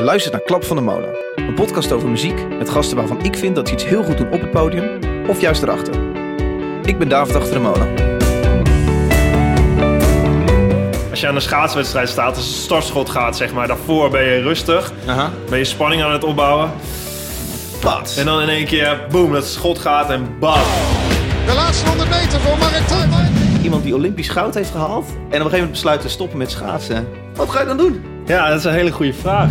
Je luistert naar Klap van de Molen. Een podcast over muziek met gasten waarvan ik vind dat ze iets heel goed doen op het podium of juist erachter. Ik ben David achter de molen. Als je aan een schaatswedstrijd staat, als het startschot gaat, zeg maar, daarvoor ben je rustig. Aha. Ben je spanning aan het opbouwen. Pat. En dan in één keer, boom, dat schot gaat en bam. De laatste 100 meter voor Mark Tuitman. Iemand die Olympisch goud heeft gehaald en op een gegeven moment besluit te stoppen met schaatsen. Wat ga je dan doen? Ja, dat is een hele goede vraag.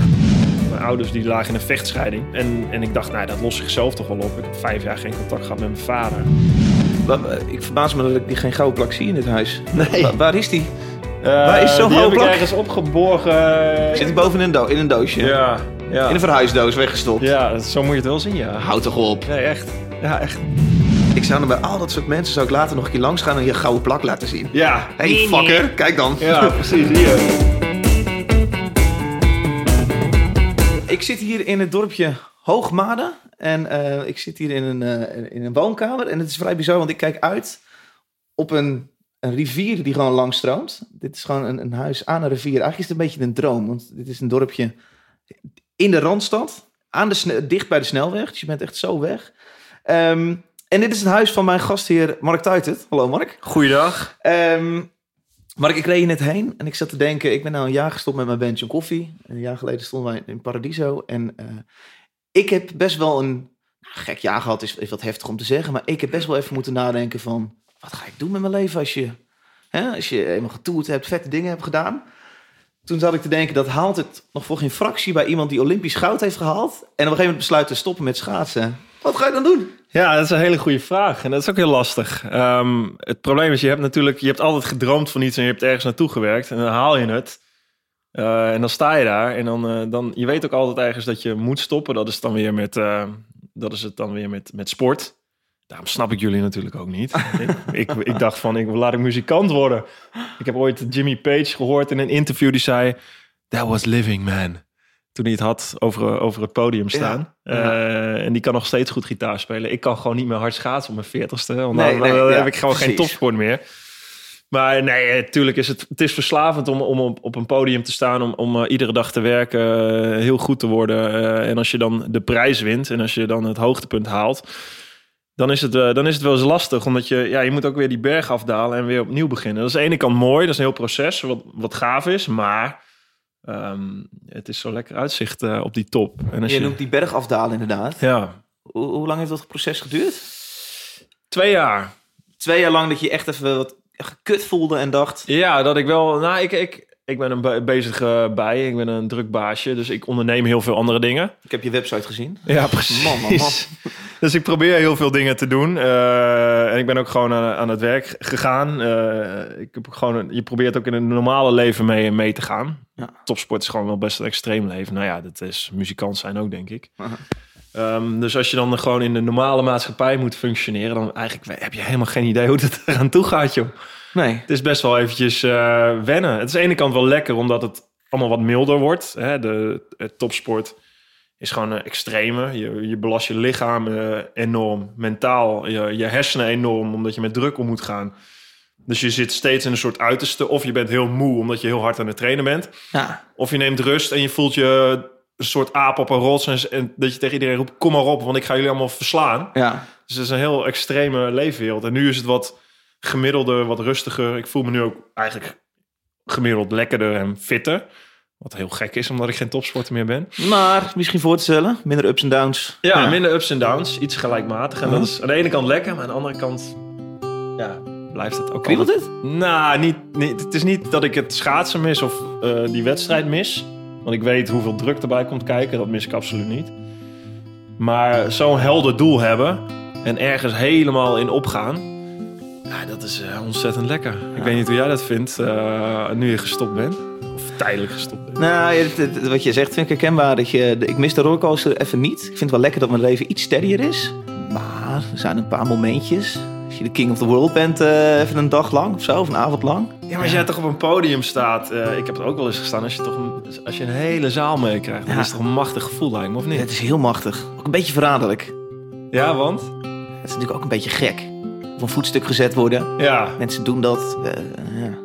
Mijn ouders die lagen in een vechtscheiding. En, en ik dacht, nou, dat los ik zelf toch wel op. Ik heb vijf jaar geen contact gehad met mijn vader. Ik verbaas me dat ik die geen gouden plak zie in dit huis. Nee. Wa- waar is die? Waar is zo'n Die heb gouden ik plak? ergens opgeborgen. Zit die boven in een, do- in een doosje? Ja, ja. In een verhuisdoos weggestopt? Ja, dat- zo moet je het wel zien, ja. Houd toch op. Nee, echt. Ja, echt. Ik zou dan bij al dat soort mensen zou ik later nog een keer langs gaan en je gouden plak laten zien. Ja. Hey fucker, kijk dan. Ja, precies, hier. Ik zit hier in het dorpje Hoogmade. En eh, ik zit hier in een, eh, in een woonkamer. En het is vrij bizar, want ik kijk uit op een, een rivier die gewoon lang stroomt. Dit is gewoon een, een huis aan een rivier. Eigenlijk is het een beetje een droom. Want dit is een dorpje in de Randstad. Aan de dicht bij de snelweg. Dus je bent echt zo weg. Ehm, en dit is het huis van mijn gastheer Mark Tuitert. Hallo Mark. Goeiedag. Ehm maar ik reed net heen en ik zat te denken, ik ben nou een jaar gestopt met mijn bandje Koffie. Een jaar geleden stonden wij in Paradiso. En eh, ik heb best wel een nou, gek jaar gehad, is, is wat heftig om te zeggen. Maar ik heb best wel even moeten nadenken van, wat ga ik doen met mijn leven als je, hè, als je eenmaal getoerd hebt, vette dingen hebt gedaan. Toen zat ik te denken, dat haalt het nog voor geen fractie bij iemand die Olympisch goud heeft gehaald. En op een gegeven moment besluit te stoppen met schaatsen. Wat ga je dan doen? Ja, dat is een hele goede vraag. En dat is ook heel lastig. Ehm, het probleem is, je hebt natuurlijk, je hebt altijd gedroomd van iets en je hebt ergens naartoe gewerkt. En dan haal je het. Eh, en dan sta je daar. En dan, eh, dan, je weet ook altijd ergens dat je moet stoppen. Dat is dan weer met, eh, dat is het dan weer met, met sport. Daarom snap ik jullie natuurlijk ook niet. ik, ik, ik dacht van, ik, laat ik muzikant worden. Ik heb ooit Jimmy Page gehoord in een interview die zei... That was living, man. Toen hij het had over, over het podium staan. Ja. Eh, en die kan nog steeds goed gitaar spelen. Ik kan gewoon niet meer hard schaatsen op mijn veertigste. Want Nee, dan, nee, dan ja, heb ik gewoon geen topsport meer. Maar nee, natuurlijk is het, het is verslavend om, om op, op een podium te staan. Om, om eh, iedere dag te werken, eh, heel goed te worden. Eh, en als je dan de prijs wint en als je dan het hoogtepunt haalt... Dan is, het, eh, dan is het wel eens lastig, omdat je, ja, je moet ook weer die berg afdalen en weer opnieuw beginnen. Dat is aan de ene kant mooi, dat is een heel proces, wat, wat gaaf is, maar ehm, het is zo lekker uitzicht eh, op die top. En als Je je, noemt die berg afdalen inderdaad. ja, Hoe, hoe lang heeft dat proces geduurd? twee jaar. Twee jaar lang dat je echt even wat gekut voelde en dacht... Ja, dat ik wel, nou, ik, ik, ik ben een be- bezig eh, bij, ik ben een druk baasje, dus ik onderneem heel veel andere dingen. Ik heb je website gezien. Ja, precies. Man, man, man. Dus ik probeer heel veel dingen te doen. Eh, en ik ben ook gewoon aan, aan het werk gegaan. Eh, ik heb gewoon, een- je probeert ook in een normale leven mee, mee te gaan. Ja. Topsport is gewoon wel best een extreem leven. Nou ja, dat is muzikant zijn ook, denk ik. Ehm, dus als je dan gewoon in de normale maatschappij moet functioneren... dan eigenlijk heb je helemaal geen idee hoe het eraan toe gaat, joh. Nee. Het is best wel eventjes eh, wennen. Het is aan de ene kant wel lekker, omdat het allemaal wat milder wordt. Hè? De, topsport is gewoon een extreme. Je, je belast je lichaam eh, enorm, mentaal, je, je hersenen enorm, omdat je met druk om moet gaan. Dus je zit steeds in een soort uiterste. Of je bent heel moe, omdat je heel hard aan het trainen bent. Ja. Of je neemt rust en je voelt je een soort aap op een rots. En, en dat je tegen iedereen roept, kom maar op, want ik ga jullie allemaal verslaan. Ja. Dus het is een heel extreme leefwereld. En nu is het wat gemiddelder, wat rustiger. Ik voel me nu ook eigenlijk gemiddeld lekkerder en fitter. Wat heel gek is, omdat ik geen topsporter meer ben. Maar misschien voor te stellen. Minder ups en downs. Ja, minder ups en downs. Iets gelijkmatig. En dat is aan de ene kant lekker, maar aan de andere kant... Ja, blijft het ook Kriebelt altijd- het? Nou, niet, niet, het is niet dat ik het schaatsen mis of eh, die wedstrijd mis. Want ik weet hoeveel druk erbij komt kijken. Dat mis ik absoluut niet. Maar zo'n helder doel hebben en ergens helemaal in opgaan. Dat is eh, ontzettend lekker. Ik weet niet hoe jij dat vindt eh, nu je gestopt bent. Of tijdelijk gestopt bent. Nou, het- het- wat je zegt vind ik herkenbaar. Dat je, ik mis de rollercoaster even niet. Ik vind het wel lekker dat mijn leven iets steadier is. Maar er zijn een paar momentjes. Als je de king of the world bent, eh, even een dag lang of zo, of een avond lang. Ja, maar als jij toch op een podium staat. ik heb er ook wel eens gestaan. Als je toch een, als je een hele zaal meekrijgt. Dan Ja. is het toch een machtig gevoel, lijkt me, of niet? Het is heel machtig. Ook een beetje verraderlijk. Ja, want? Het is natuurlijk ook een beetje gek. Op een voetstuk gezet worden. Ja. Mensen doen dat. eh, ja.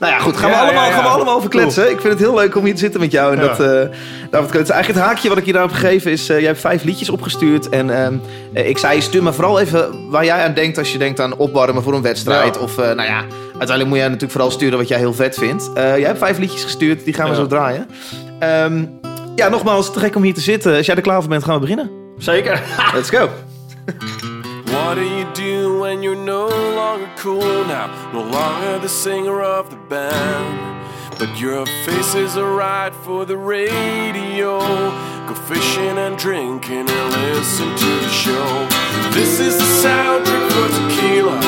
Nou ja, goed. Gaan we, Ja, allemaal, ja, gaan we allemaal over kletsen. Ik vind het heel leuk om hier te zitten met jou. En dat, eh, daarover te kletsen. Eigenlijk het haakje wat ik je daar heb gegeven is... eh, jij hebt vijf liedjes opgestuurd. En ehm, eh, ik zei, stuur me vooral even waar jij aan denkt... als je denkt aan opwarmen voor een wedstrijd. Of, eh, nou ja, uiteindelijk moet jij natuurlijk vooral sturen wat jij heel vet vindt. Eh, jij hebt vijf liedjes gestuurd. Die gaan we zo draaien. Ehm, ja, nogmaals, te gek om hier te zitten. Als jij er klaar voor bent, gaan we beginnen. Zeker. Let's go. What do you do when you're no longer cool now? No longer the singer of the band. But your face is alright for the radio. Go fishing and drinking and listen to the show. This is the soundtrack for tequila.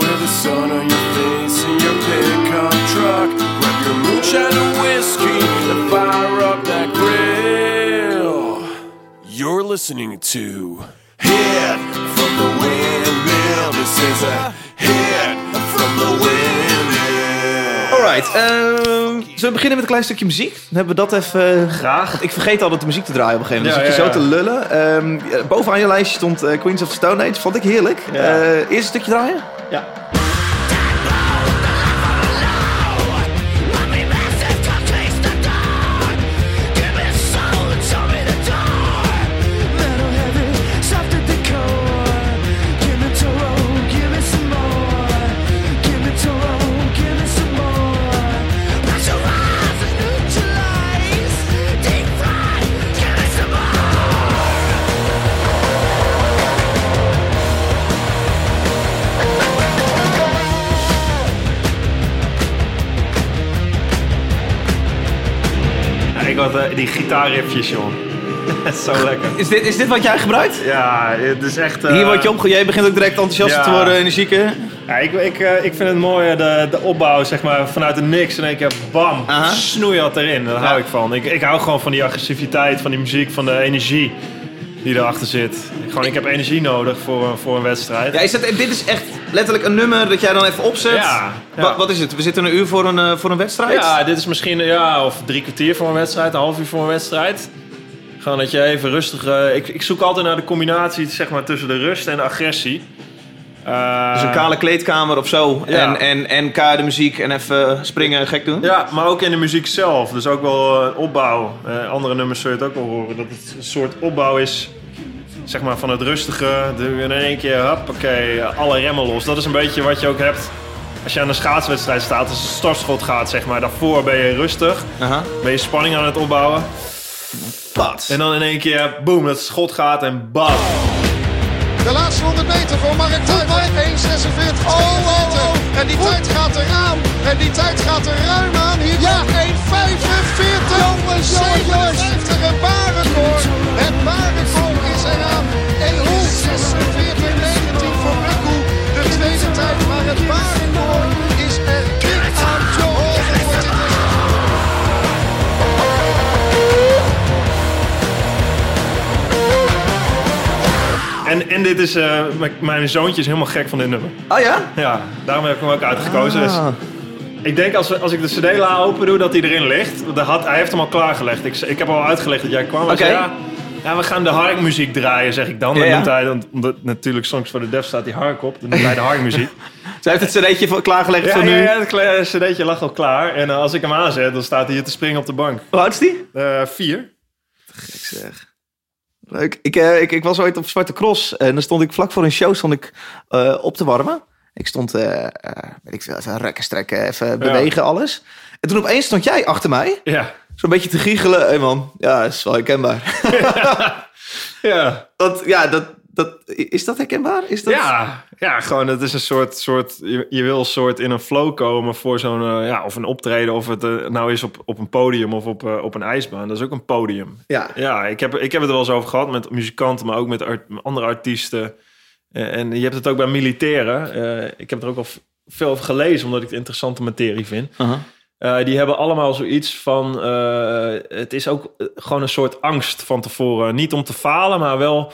With the sun on your face and your pickup truck. Grab your moonshine and whiskey and fire up that grill. You're listening to the Windmill. This is a hit from the Windmill. Alright, ehm, zullen we beginnen met een klein stukje muziek? Dan hebben we dat even... Graag. Want ik vergeet altijd de muziek te draaien op een gegeven moment. Ja, dus ik zit ja, je zo te lullen. Ehm, bovenaan je lijstje stond eh, Queens of the Stone Age. Vond ik heerlijk. Ja. Eh, eerst een stukje draaien? Ja, die gitaarriffjes, joh. Zo lekker. Is dit, is dit wat jij gebruikt? Ja, het is echt... eh, Hier word je opge... Jij begint ook direct enthousiast Ja. te worden, energieker. Ja, ik, ik, eh, ik vind het mooi, eh, de, de opbouw, zeg maar, vanuit de niks. En één keer, bam, snoei dat erin. Daar hou ik van. Ik, ik hou gewoon van die agressiviteit, van die muziek, van de energie die erachter zit. Ik, gewoon, ik heb energie nodig voor, voor een wedstrijd. Ja, is dat, dit is echt letterlijk een nummer dat jij dan even opzet. Ja, ja. Wa- wat is het? We zitten een uur voor een, eh, voor een wedstrijd? Ja, dit is misschien ja, of drie kwartier voor een wedstrijd, een half uur voor een wedstrijd. Gewoon dat je even rustig... eh, ik, ik zoek altijd naar de combinatie zeg maar, tussen de rust en de agressie. Eh, Dus een kale kleedkamer of zo. Ja. En, en, en muziek en even springen en gek doen. Ja, maar ook in de muziek zelf. Dus ook wel opbouw. Andere nummers zul je het ook wel horen. Dat het een soort opbouw is, zeg maar, van het rustige. De, in één keer, hoppakee, alle remmen los. Dat is een beetje wat je ook hebt als je aan een schaatswedstrijd staat. Als een startschot gaat, zeg maar. Daarvoor ben je rustig. Aha. Ben je spanning aan het opbouwen. Pat. En dan in één keer, boom, dat schot gaat en bam. De laatste 100 meter voor Mark Tuitman. 1.46. Oh, oh, oh. En die tijd gaat eraan. En die tijd gaat er ruim aan. Hier ja, 1.45. Jongens, jongens. Het baanrecord. En, dit is, eh, mijn- zoontje is helemaal gek van dit nummer. Oh ja? Ja, daarom heb ik hem ook uitgekozen. Dus Ah. Ik denk als, we, als ik de CD-la open doe, dat hij erin ligt. Hij had, hij heeft hem al klaargelegd. Ik, ik heb al uitgelegd dat jij kwam. Oké. Ja, ja, we gaan de harkmuziek draaien, zeg ik dan. Ja, Dan ja. noemt hij, dan, omdat natuurlijk Songs for the Deaf staat die hark op. Dan noemt hij de harkmuziek. Zij heeft het cd'tje voor- klaargelegd ja, voor nu. ja, het cd'tje lag al klaar. En eh, als ik hem aanzet, dan staat hij hier te springen op de bank. Hoe oud is die? Eh, vier. Ik zeg. Leuk. Ik, eh, ik, ik was ooit op Zwarte Cross en dan stond ik vlak voor een show stond ik, eh, op te warmen. Ik stond, eh weet ik veel, even rekken, strekken, even bewegen, alles. En toen opeens stond jij achter mij, Ja. zo'n beetje te giechelen. Hé hey man, ja, dat is wel herkenbaar. Ja. dat, ja, dat, dat, is dat herkenbaar? Is dat... Ja, ja, gewoon het is een soort, soort je, je wil een soort in een flow komen voor zo'n, eh, ja, of een optreden, of het eh, nou is op, op een podium of op, eh, op een ijsbaan. Dat is ook een podium. Ja. Ja, ik heb, ik heb het er wel eens over gehad met muzikanten, maar ook met art- andere artiesten. En je hebt het ook bij militairen. Ik heb er ook al veel over gelezen, omdat ik het interessante materie vind. Eh, die hebben allemaal zoiets van. het is ook gewoon een soort angst van tevoren. Niet om te falen, maar wel.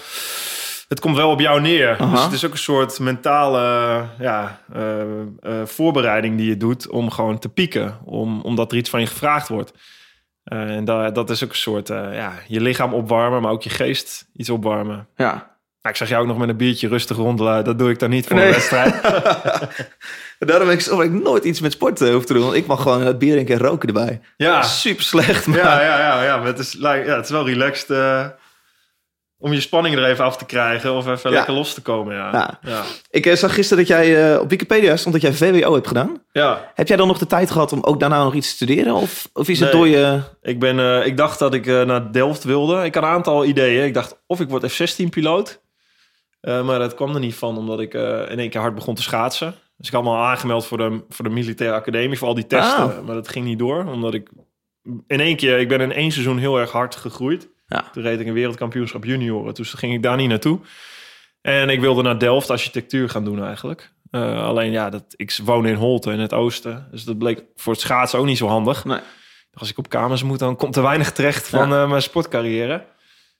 Het komt wel op jou neer. Aha. Dus het is ook een soort mentale ja, eh, eh, voorbereiding die je doet om gewoon te pieken. Om, omdat er iets van je gevraagd wordt. Eh, en da- dat is ook een soort. ja, je lichaam opwarmen, maar ook je geest iets opwarmen. ja. ik zag jou ook nog met een biertje rustig rondelen. Dat doe ik dan niet voor Nee. een wedstrijd. Daarom heb ik, ik nooit iets met sport hoeven te doen. Want ik mag gewoon het bier drinken en roken erbij. Ja, Super slecht, maar... ja, ja, ja, ja. Maar het, is, like, ja, het is wel relaxed om je spanning er even af te krijgen of even Ja. lekker los te komen. Ja. Ja. Ja. Ik eh, zag gisteren dat jij eh, op Wikipedia stond dat jij VWO hebt gedaan. ja. Heb jij dan nog de tijd gehad om ook daarna nog iets te studeren? Of, of is het door je... Ik, ben, eh, ik dacht dat ik naar Delft wilde. Ik had een aantal ideeën. Ik dacht of ik word F-16-piloot. Eh, maar dat kwam er niet van, omdat ik in één keer hard begon te schaatsen. Dus ik had me al aangemeld voor de, voor de militaire academie, voor al die testen. Ah. Maar dat ging niet door, omdat ik in één keer... Ik ben in één seizoen heel erg hard gegroeid. Ja. Toen reed ik een wereldkampioenschap junioren. Dus toen ging ik daar niet naartoe. En ik wilde naar Delft architectuur gaan doen eigenlijk. Eh, alleen ja, dat, ik woon in Holte in het oosten. Dus dat bleek voor het schaatsen ook niet zo handig. Nee. Als ik op kamers moet, dan komt er weinig terecht van eh, mijn sportcarrière.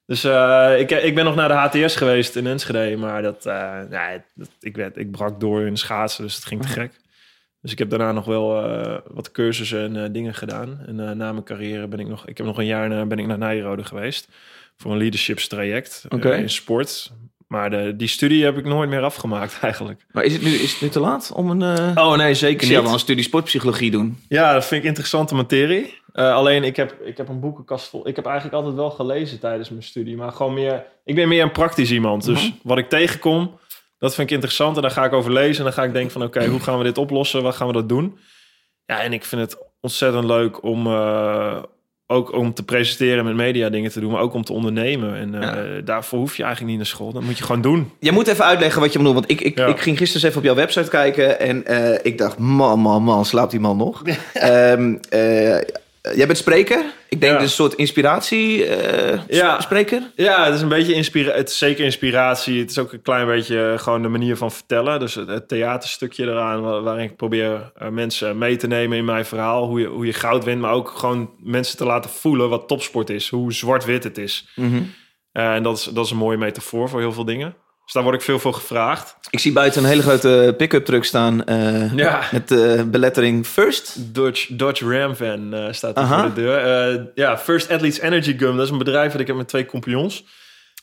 Dus eh, ik, ik ben nog naar de HTS geweest in Enschede. Maar dat, nee, dat, ik, werd, ik brak door in schaatsen, dus het ging te gek. Dus ik heb daarna nog wel eh, wat cursussen en eh, dingen gedaan. En eh, na mijn carrière ben ik nog... Ik heb nog een jaar na, ben ik naar Nijrode geweest. Voor een leadershipstraject eh, Oké. in sport. Maar de, die studie heb ik nooit meer afgemaakt eigenlijk. Maar is het nu, is het nu te laat om een... eh Oh nee, ik zeker zie jou wel een studie sportpsychologie doen. Ja, dat vind ik interessante materie. Eh, alleen ik heb, ik heb een boekenkast vol. Ik heb eigenlijk altijd wel gelezen tijdens mijn studie. Maar gewoon meer. Ik ben meer een praktisch iemand. Dus wat ik tegenkom, dat vind ik interessant. En daar ga ik over lezen. En dan ga ik denken van oké, hoe gaan we dit oplossen? Wat gaan we dat doen? Ja, en ik vind het ontzettend leuk om. eh, ook om te presenteren met media dingen te doen, maar ook om te ondernemen. En eh, daarvoor hoef je eigenlijk niet naar school. Dat moet je gewoon doen. Jij moet even uitleggen wat je bedoelt. Want ik, ik, Ja. ik ging gisteren even op jouw website kijken. En eh, ik dacht, man, man, man, slaapt die man nog? Ehm, eh, jij bent spreker. Ik denk Ja. dus een soort inspiratie eh, Ja. spreker. Ja, het is een beetje inspira het is zeker inspiratie. Het is ook een klein beetje eh, gewoon de manier van vertellen. Dus het, het theaterstukje eraan, wa- waarin ik probeer eh, mensen mee te nemen in mijn verhaal. Hoe je, hoe je goud wint, maar ook gewoon mensen te laten voelen wat topsport is. Hoe zwart-wit het is. Mhm. Eh, en dat is, dat is een mooie metafoor voor heel veel dingen. Dus daar word ik veel voor gevraagd. Ik zie buiten een hele grote pick-up truck staan. eh, Ja. Met de belettering First. Dodge, Dodge Ram van eh, staat er Aha. voor de deur. Eh, ja, First Athletes Energy Gum. Dat is een bedrijf dat ik heb met twee compagnons.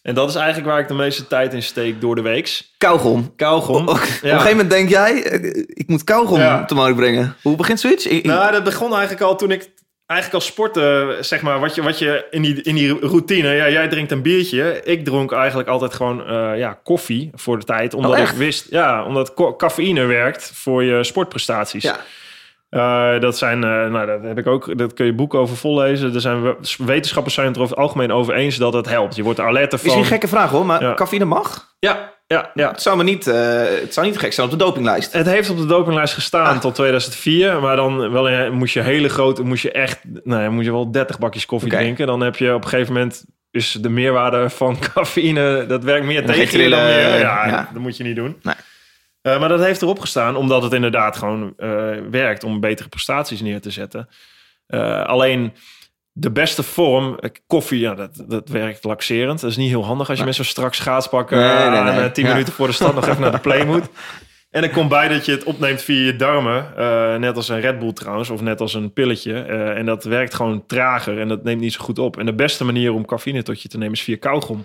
En dat is eigenlijk waar ik de meeste tijd in steek door de weeks. Kauwgom. Kauwgom. Op, op een gegeven moment denk jij, eh, ik moet kauwgom Ja. op de markt brengen. Hoe begint zoiets? Ik- Nou, dat begon eigenlijk al toen ik eigenlijk als sporten, zeg maar, wat je, wat je in, die, in die routine, ja, jij drinkt een biertje. Ik dronk eigenlijk altijd gewoon eh, ja, koffie voor de tijd. Omdat Oh, ik wist, ja, omdat cafeïne werkt voor je sportprestaties. ja. Eh, dat zijn, eh, nou, dat heb ik ook, dat kun je boeken over vollezen. Er zijn we- wetenschappers zijn het er over het algemeen over eens dat het helpt. Je wordt er alerter van. Misschien een gekke vraag hoor, maar Ja. cafeïne mag? Ja, ja, ja. Het zou, me niet, eh, het zou niet gek zijn op de dopinglijst. Het heeft op de dopinglijst gestaan Ah. tot 2004. Maar dan wel, in- moest je hele grote, moest je echt, nou ja, moet je wel 30 bakjes koffie drinken. Dan heb je op een gegeven moment is de meerwaarde van cafeïne, dat werkt meer tegen je dan trillen, meer. eh, Ja, ja. dat moet je niet doen. Nee. Eh, maar dat heeft erop gestaan, omdat het inderdaad gewoon eh, werkt om betere prestaties neer te zetten. Eh, alleen de beste vorm, eh, koffie, ja, dat, dat werkt laxerend. Dat is niet heel handig als je met zo'n eh, Nee, nee, aan, nee. eh, 10 Ja. minuten voor de stad nog even naar de play moet. En er komt bij dat je het opneemt via je darmen. eh, net als een Red Bull trouwens, of net als een pilletje. En dat werkt gewoon trager en dat neemt niet zo goed op. En de beste manier om cafeïne tot je te nemen is via kauwgom.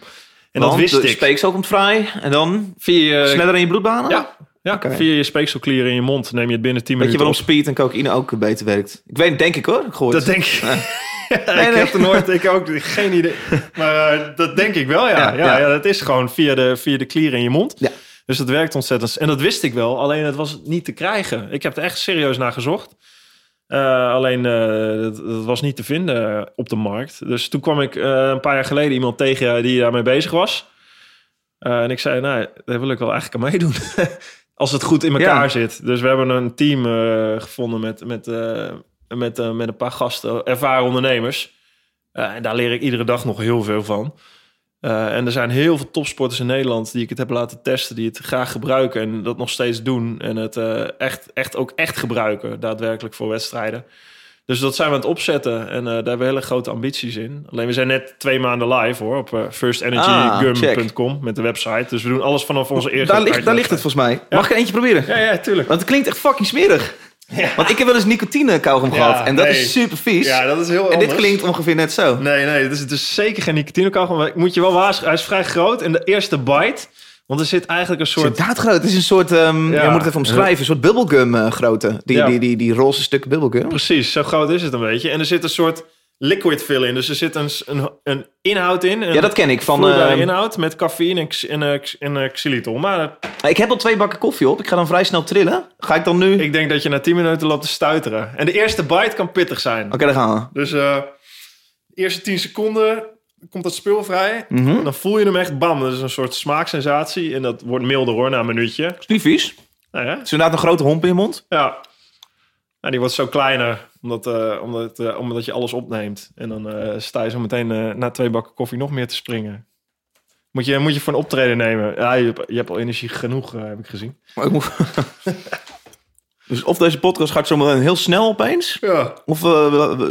En dat Want wist de ik. speeksel komt vrij en dan Via je, sneller in je bloedbanen? ja, ja, via je speekselklieren in je mond neem je het binnen 10 Weet je minuten waarom op. speed en cocaïne ook beter werkt? Ik weet, denk ik hoor. Ik. Dat denk ik. Nee, ik heb er nooit, ik ook geen idee. Maar eh, dat denk ik wel, ja. Ja, Ja, dat is gewoon via de, via de klieren in je mond. Ja. Dus dat werkt ontzettend. En dat wist ik wel, alleen het was niet te krijgen. Ik heb er echt serieus naar gezocht. Eh, alleen eh, dat, dat was niet te vinden op de markt. Dus toen kwam ik een paar jaar geleden iemand tegen die daarmee bezig was. En ik zei, nou, daar wil ik wel eigenlijk aan meedoen. Als het goed in elkaar Ja. zit. Dus we hebben een team gevonden met, met, met, eh, met een paar gasten, ervaren ondernemers. Eh, en daar leer ik iedere dag nog heel veel van. Eh, en er zijn heel veel topsporters in Nederland die ik het heb laten testen, die het graag gebruiken en dat nog steeds doen. En het echt, echt ook echt gebruiken, daadwerkelijk voor wedstrijden. Dus dat zijn we aan het opzetten en daar hebben we hele grote ambities in. Alleen we zijn net twee maanden live hoor, op firstenergygum.com met de website. Dus we doen alles vanaf onze eerste daar, ligt, daar ligt het volgens mij. Mag ik er eentje proberen? Ja, ja, tuurlijk. Want het klinkt echt fucking smerig. Want ik heb wel eens nicotine kauwgom Ja, gehad. En dat nee. is super vies. Ja, dat is heel en dit klinkt ongeveer net zo. Nee, nee, het is dus zeker geen nicotine kauwgom. maar Ik moet je wel waarschuwen, hij is vrij groot. En de eerste bite, want er zit eigenlijk een Het is soort... inderdaad groot. Het is een soort, Ja. je moet het even omschrijven, een soort bubblegum grootte. Die, Ja. die, die, die roze stukken bubblegum. Precies, zo groot is het een beetje. En er zit een soort liquid fill in. Dus er zit een, een, een inhoud in. Een Ja, dat ken ik van... ehm, inhoud met cafeïne en, en, eh, en eh, xylitol. Maar eh, ik heb al twee bakken koffie op. Ik ga dan vrij snel trillen. Ga ik dan nu... Oké, ik denk dat je na 10 minuten loopt te stuiteren. En de eerste bite kan pittig zijn. daar gaan we. Dus de eerste 10 seconden komt dat spul vrij. Mhm. Dan voel je hem echt bam. Dat is een soort smaaksensatie. En dat wordt milder hoor, na een minuutje. Is niet vies. Nou ja, Het is inderdaad een grote homp in je mond. ja. Nou, die wordt zo kleiner, omdat, eh, omdat, eh, omdat je alles opneemt. En dan eh, sta je zo meteen na twee bakken koffie nog meer te springen. Moet je, moet je voor een optreden nemen. Ja, je, hebt- je hebt al energie genoeg, heb ik gezien. Maar ik moet... dus of deze podcast gaat zometeen heel snel opeens. Ja. Of we,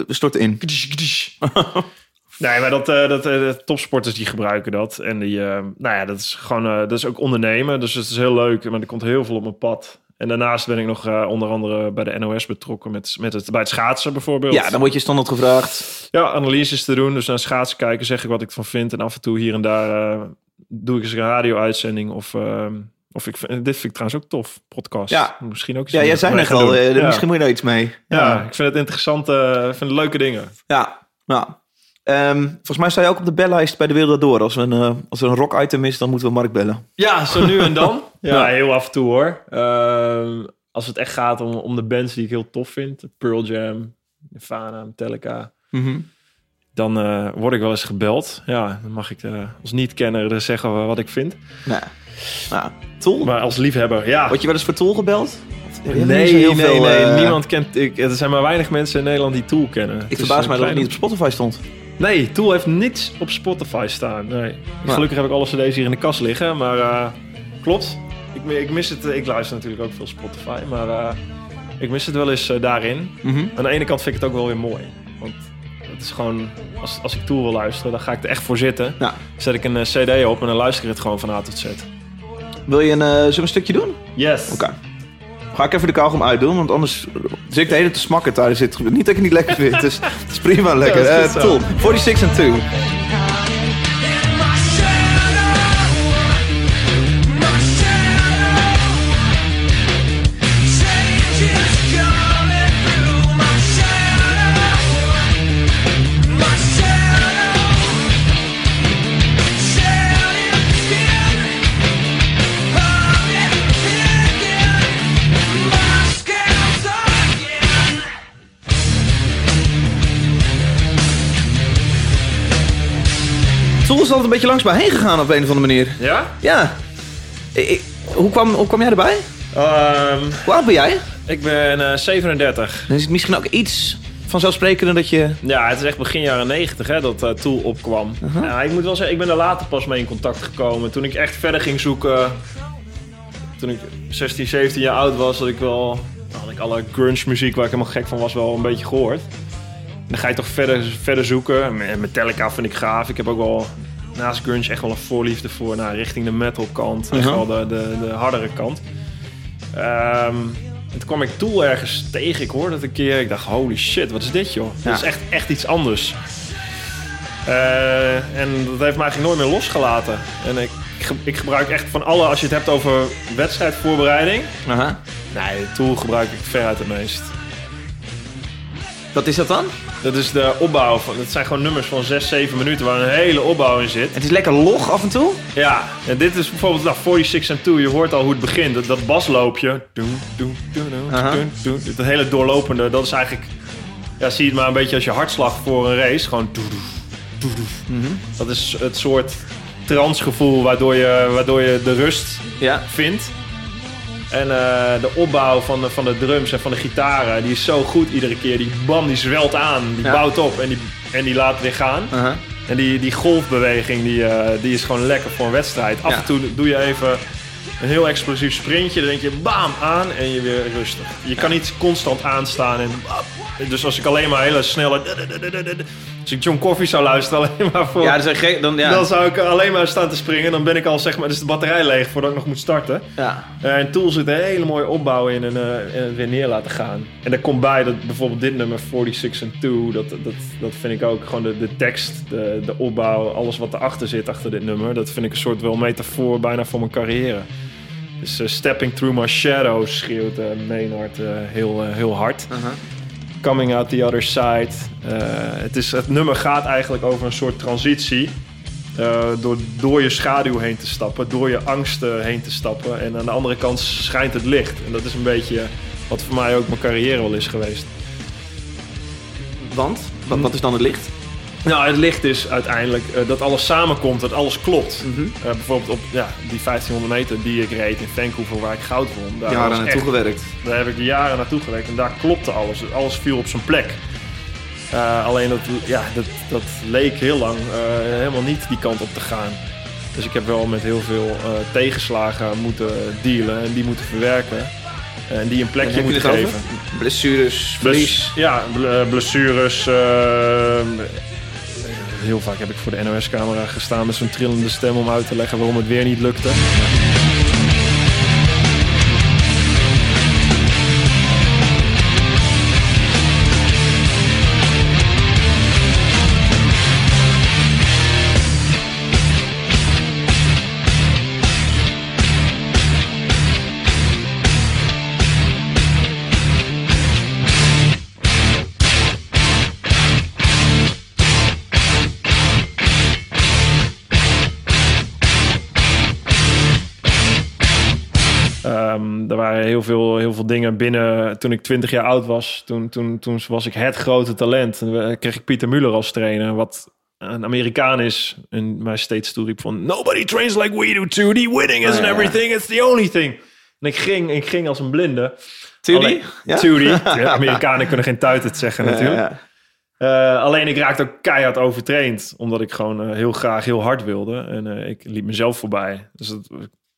we- storten in. Nee, maar dat, eh, dat, de topsporters die gebruiken dat. En die, nou ja, dat is gewoon, dat is ook ondernemen. Dus het is heel leuk, maar er komt heel veel op mijn pad. En daarnaast ben ik nog eh, onder andere bij de NOS betrokken met, met het, bij het schaatsen bijvoorbeeld. Ja, dan word je standaard gevraagd. Ja, analyses te doen. Dus naar schaatsen kijken, zeg ik wat ik ervan vind. En af en toe hier en daar eh, doe ik eens een radio-uitzending. Of, eh, of ik, vind- dit vind ik trouwens ook tof, podcast. Ja. Misschien ook iets Ja, jij zei net gaan al, eh, ja. misschien moet je daar iets mee. ja. ik vind het interessant, ik vind het leuke dingen. Ja, ja. Ehm, volgens mij sta je ook op de bellijst bij de Wereld Door. Als, we een, eh, als er een rock-item is, dan moeten we Mark bellen. Ja, zo nu en dan. Ja. ja, heel af en toe hoor. Ehm, als het echt gaat om, om de bands die ik heel tof vind. Pearl Jam, Nirvana, Metallica. Dan eh, word ik wel eens gebeld. Ja, dan mag ik eh, als niet-kenner er zeggen wat ik vind. Nou, nou, Tool? Maar als liefhebber, ja. Word je wel eens voor Tool gebeld? Nee, nee, veel, nee. Niemand kent... Ik, er zijn maar weinig mensen in Nederland die Tool kennen. Ik verbaas mij dat het niet op Spotify stond. Nee, Tool heeft niets op Spotify staan. Nee. Gelukkig heb ik alle cd's hier in de kast liggen, maar eh, klopt. Ik, ik mis het. eh, Ik luister natuurlijk ook veel Spotify, maar eh, ik mis het wel eens daarin. Mhm. Aan de ene kant vind ik het ook wel weer mooi. Want het is gewoon, als, als ik Tool wil luisteren, dan ga ik er echt voor zitten. Ja. Zet ik een cd op en dan luister ik het gewoon van A tot Z. Wil je een, zullen we een stukje doen? Yes. Oké. Ga ik even de kauwgom uitdoen, want anders zit ik de hele te smakken dit. Niet dat ik het niet lekker vind, dus het is prima lekker. Ja, zo. Tool, 46 and 2. Een beetje langs mij heen gegaan op een of andere manier. Ja? Ja. Ik- ik- hoe, kwam, hoe kwam jij erbij? Ehm, Hoe oud ben jij? ik ben eh, 37. Dan is het misschien ook iets vanzelfsprekender dat je... Ja, het is echt begin jaren 90 hè, dat eh, Tool opkwam. ja, ik moet wel zeggen, ik ben er later pas mee in contact gekomen. Toen ik echt verder ging zoeken, toen ik 16, 17 jaar oud was, dat ik wel, had ik alle grunge muziek waar ik helemaal gek van was wel een beetje gehoord. Dan ga je toch verder, verder zoeken. En Metallica vind ik gaaf. Ik heb ook wel naast grunge echt wel een voorliefde voor nou, richting de metal kant. Echt Mhm. wel de, de, de hardere kant. Ehm, en toen kwam ik Tool ergens tegen. Ik hoorde het een keer. Ik dacht, holy shit, wat is dit joh? Ja. Dit is echt, echt iets anders. Eh, en dat heeft me eigenlijk nooit meer losgelaten. En ik, ik ge- ik gebruik echt van alle, als je het hebt over wedstrijdvoorbereiding. Aha. Nee, Tool gebruik ik veruit het meest. Wat is dat dan? Dat is de opbouw. Van, het zijn gewoon nummers van 6, 7 minuten waar een hele opbouw in zit. Het is lekker log af en toe. Ja, en dit is bijvoorbeeld nou, 46 and 2. Je hoort al hoe het begint. Dat, dat basloopje. Doen, doen, doen, doen, Aha. doen, doen. Dat hele doorlopende, dat is eigenlijk... Ja, zie je het maar een beetje als je hartslag voor een race. Gewoon... doe, doe, doe, doe. Mhm. Dat is het soort transgevoel waardoor je, waardoor je de rust Ja. vindt. En eh, de opbouw van de, van de drums en van de gitaren, die is zo goed iedere keer. Die bam, die zwelt aan, die Ja. bouwt op en die, en die laat weer gaan. Aha. En die, die golfbeweging, die, eh, die is gewoon lekker voor een wedstrijd. Af Ja. en toe doe je even een heel explosief sprintje. Dan denk je bam aan en je weer rustig. Je kan niet constant aanstaan. En, dus als ik alleen maar hele snelle... Als ik John Coffee zou luisteren alleen maar voor... Ja. Dan, ja. Dan zou ik alleen maar staan te springen. Dan ben ik al, zeg maar, dus de batterij leeg voordat ik nog moet starten. ja. Eh, en Tool zit een hele mooie opbouw in en, eh, en het weer neer laten gaan. En daar komt bij dat bijvoorbeeld dit nummer 46 and 2, dat, dat, dat vind ik ook gewoon de, de tekst, de, de opbouw, alles wat erachter zit achter dit nummer. Dat vind ik een soort wel metafoor bijna voor mijn carrière. Dus eh, Stepping Through My Shadows schreeuwt uh, Maynard heel, heel hard. Uh-huh. Coming Out The Other Side. Eh, het, is, het nummer gaat eigenlijk over een soort transitie. eh, door, door je schaduw heen te stappen, door je angsten heen te stappen. En aan de andere kant schijnt het licht. En dat is een beetje wat voor mij ook mijn carrière wel is geweest. Want? Wat, wat is dan het licht? Nou, het licht is uiteindelijk eh, dat alles samenkomt, dat alles klopt. Mhm. Eh, bijvoorbeeld op ja, die 1500 meter die ik reed in Vancouver, waar ik goud won. Daar, Jaren naartoe echt- gewerkt. daar heb ik jaren naartoe gewerkt en daar klopte alles. Alles viel op zijn plek. Eh, alleen dat, ja, dat, dat leek heel lang helemaal niet die kant op te gaan. Dus ik heb wel met heel veel tegenslagen moeten dealen en die moeten verwerken. En die een En plekje moeten geven. over? Blessures, Bless- verlies. Ja, bl- blessures. Heel vaak heb ik voor de NOS-camera gestaan met zo'n trillende stem om uit te leggen waarom het weer niet lukte. Binnen toen ik 20 jaar oud was. Toen, toen, toen was ik het grote talent. En we- kreeg ik Pieter Muller als trainer, wat een Amerikaan is. En mij steeds toeriep van... Nobody trains like we do, Tootie. Winning isn't ja. everything, it's the only thing. En ik ging, ik ging als een blinde. Alleen- Ja? Amerikanen kunnen geen tuit zeggen natuurlijk. Ja, ja. Eh, alleen ik raakte ook keihard overtraind. Omdat ik gewoon eh, heel graag heel hard wilde. En eh, ik liep mezelf voorbij. Dus